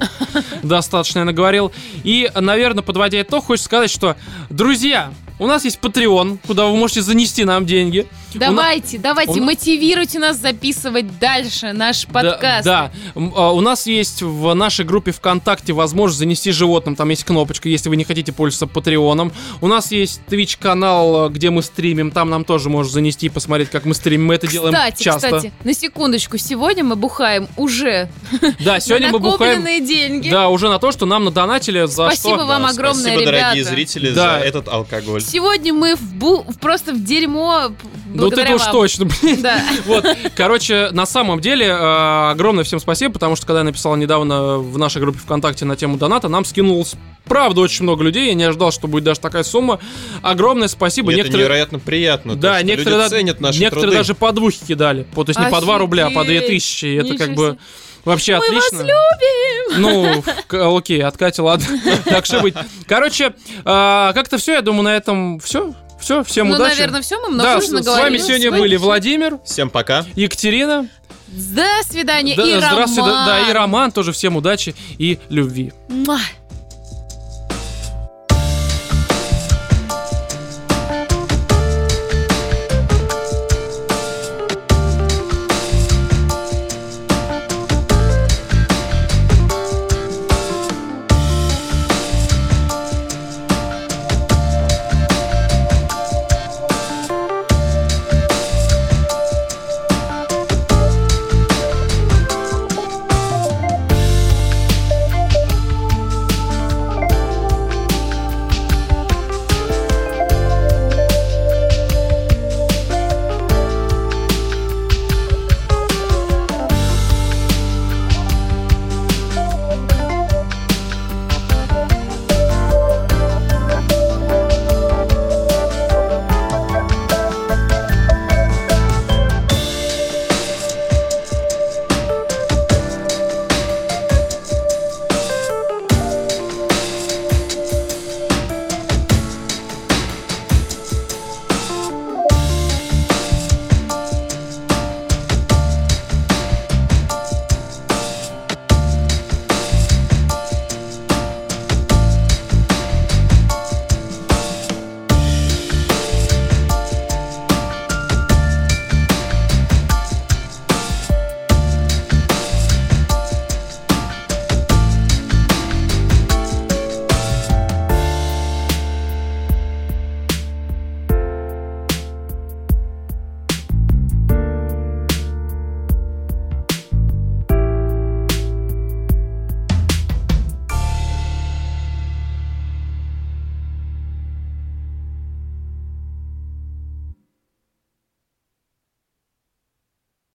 Достаточно я наговорил. И, наверное, подводя итог, хочется сказать, что, друзья, у нас есть Patreon, куда вы можете занести нам деньги. У на- Давайте, давайте, у мотивируйте нас записывать дальше наш Да, подкаст. Да, М, а, у нас есть в нашей группе ВКонтакте возможность занести животным. Там есть кнопочка, если вы не хотите пользоваться Патреоном. У нас есть Twitch канал, где мы стримим. Там нам тоже можно занести и посмотреть, как мы стримим. Мы это делаем Кстати, часто. кстати, на секундочку, сегодня мы бухаем уже <laughs> Да, сегодня мы бухаем. деньги. Да, уже на то, что нам надонатили за Спасибо что. вам Да, огромное, Спасибо, дорогие ребята. зрители, Да. за этот алкоголь. Сегодня мы в бу- в- просто в дерьмо Ну это уж точно, блин. Да. Вот, короче, на самом деле, э, огромное всем спасибо, потому что когда я написал недавно в нашей группе ВКонтакте на тему доната, нам скинулось, правда, очень много людей. Я не ожидал, что будет даже такая сумма. Огромное спасибо. И Это некоторые, невероятно приятно. то, да, что некоторые, люди да- ценят наши некоторые труды. даже по двухе кидали. То есть не по 2 рубля, а по 2 тысячи. Это как Ничего бы себе. Вообще Мы вас отлично. Ну, окей, от Кати, ладно. <laughs> Так что быть. Короче, а, как-то все, я думаю, на этом все. Все, всем Ну, удачи. наверное, все, мы да, много с, уже с вами наговорили. сегодня С вами были всё. Владимир, Всем пока. Екатерина. До свидания. Да, и здравствуйте, да, Роман. да, и Роман тоже всем удачи и любви. Муа.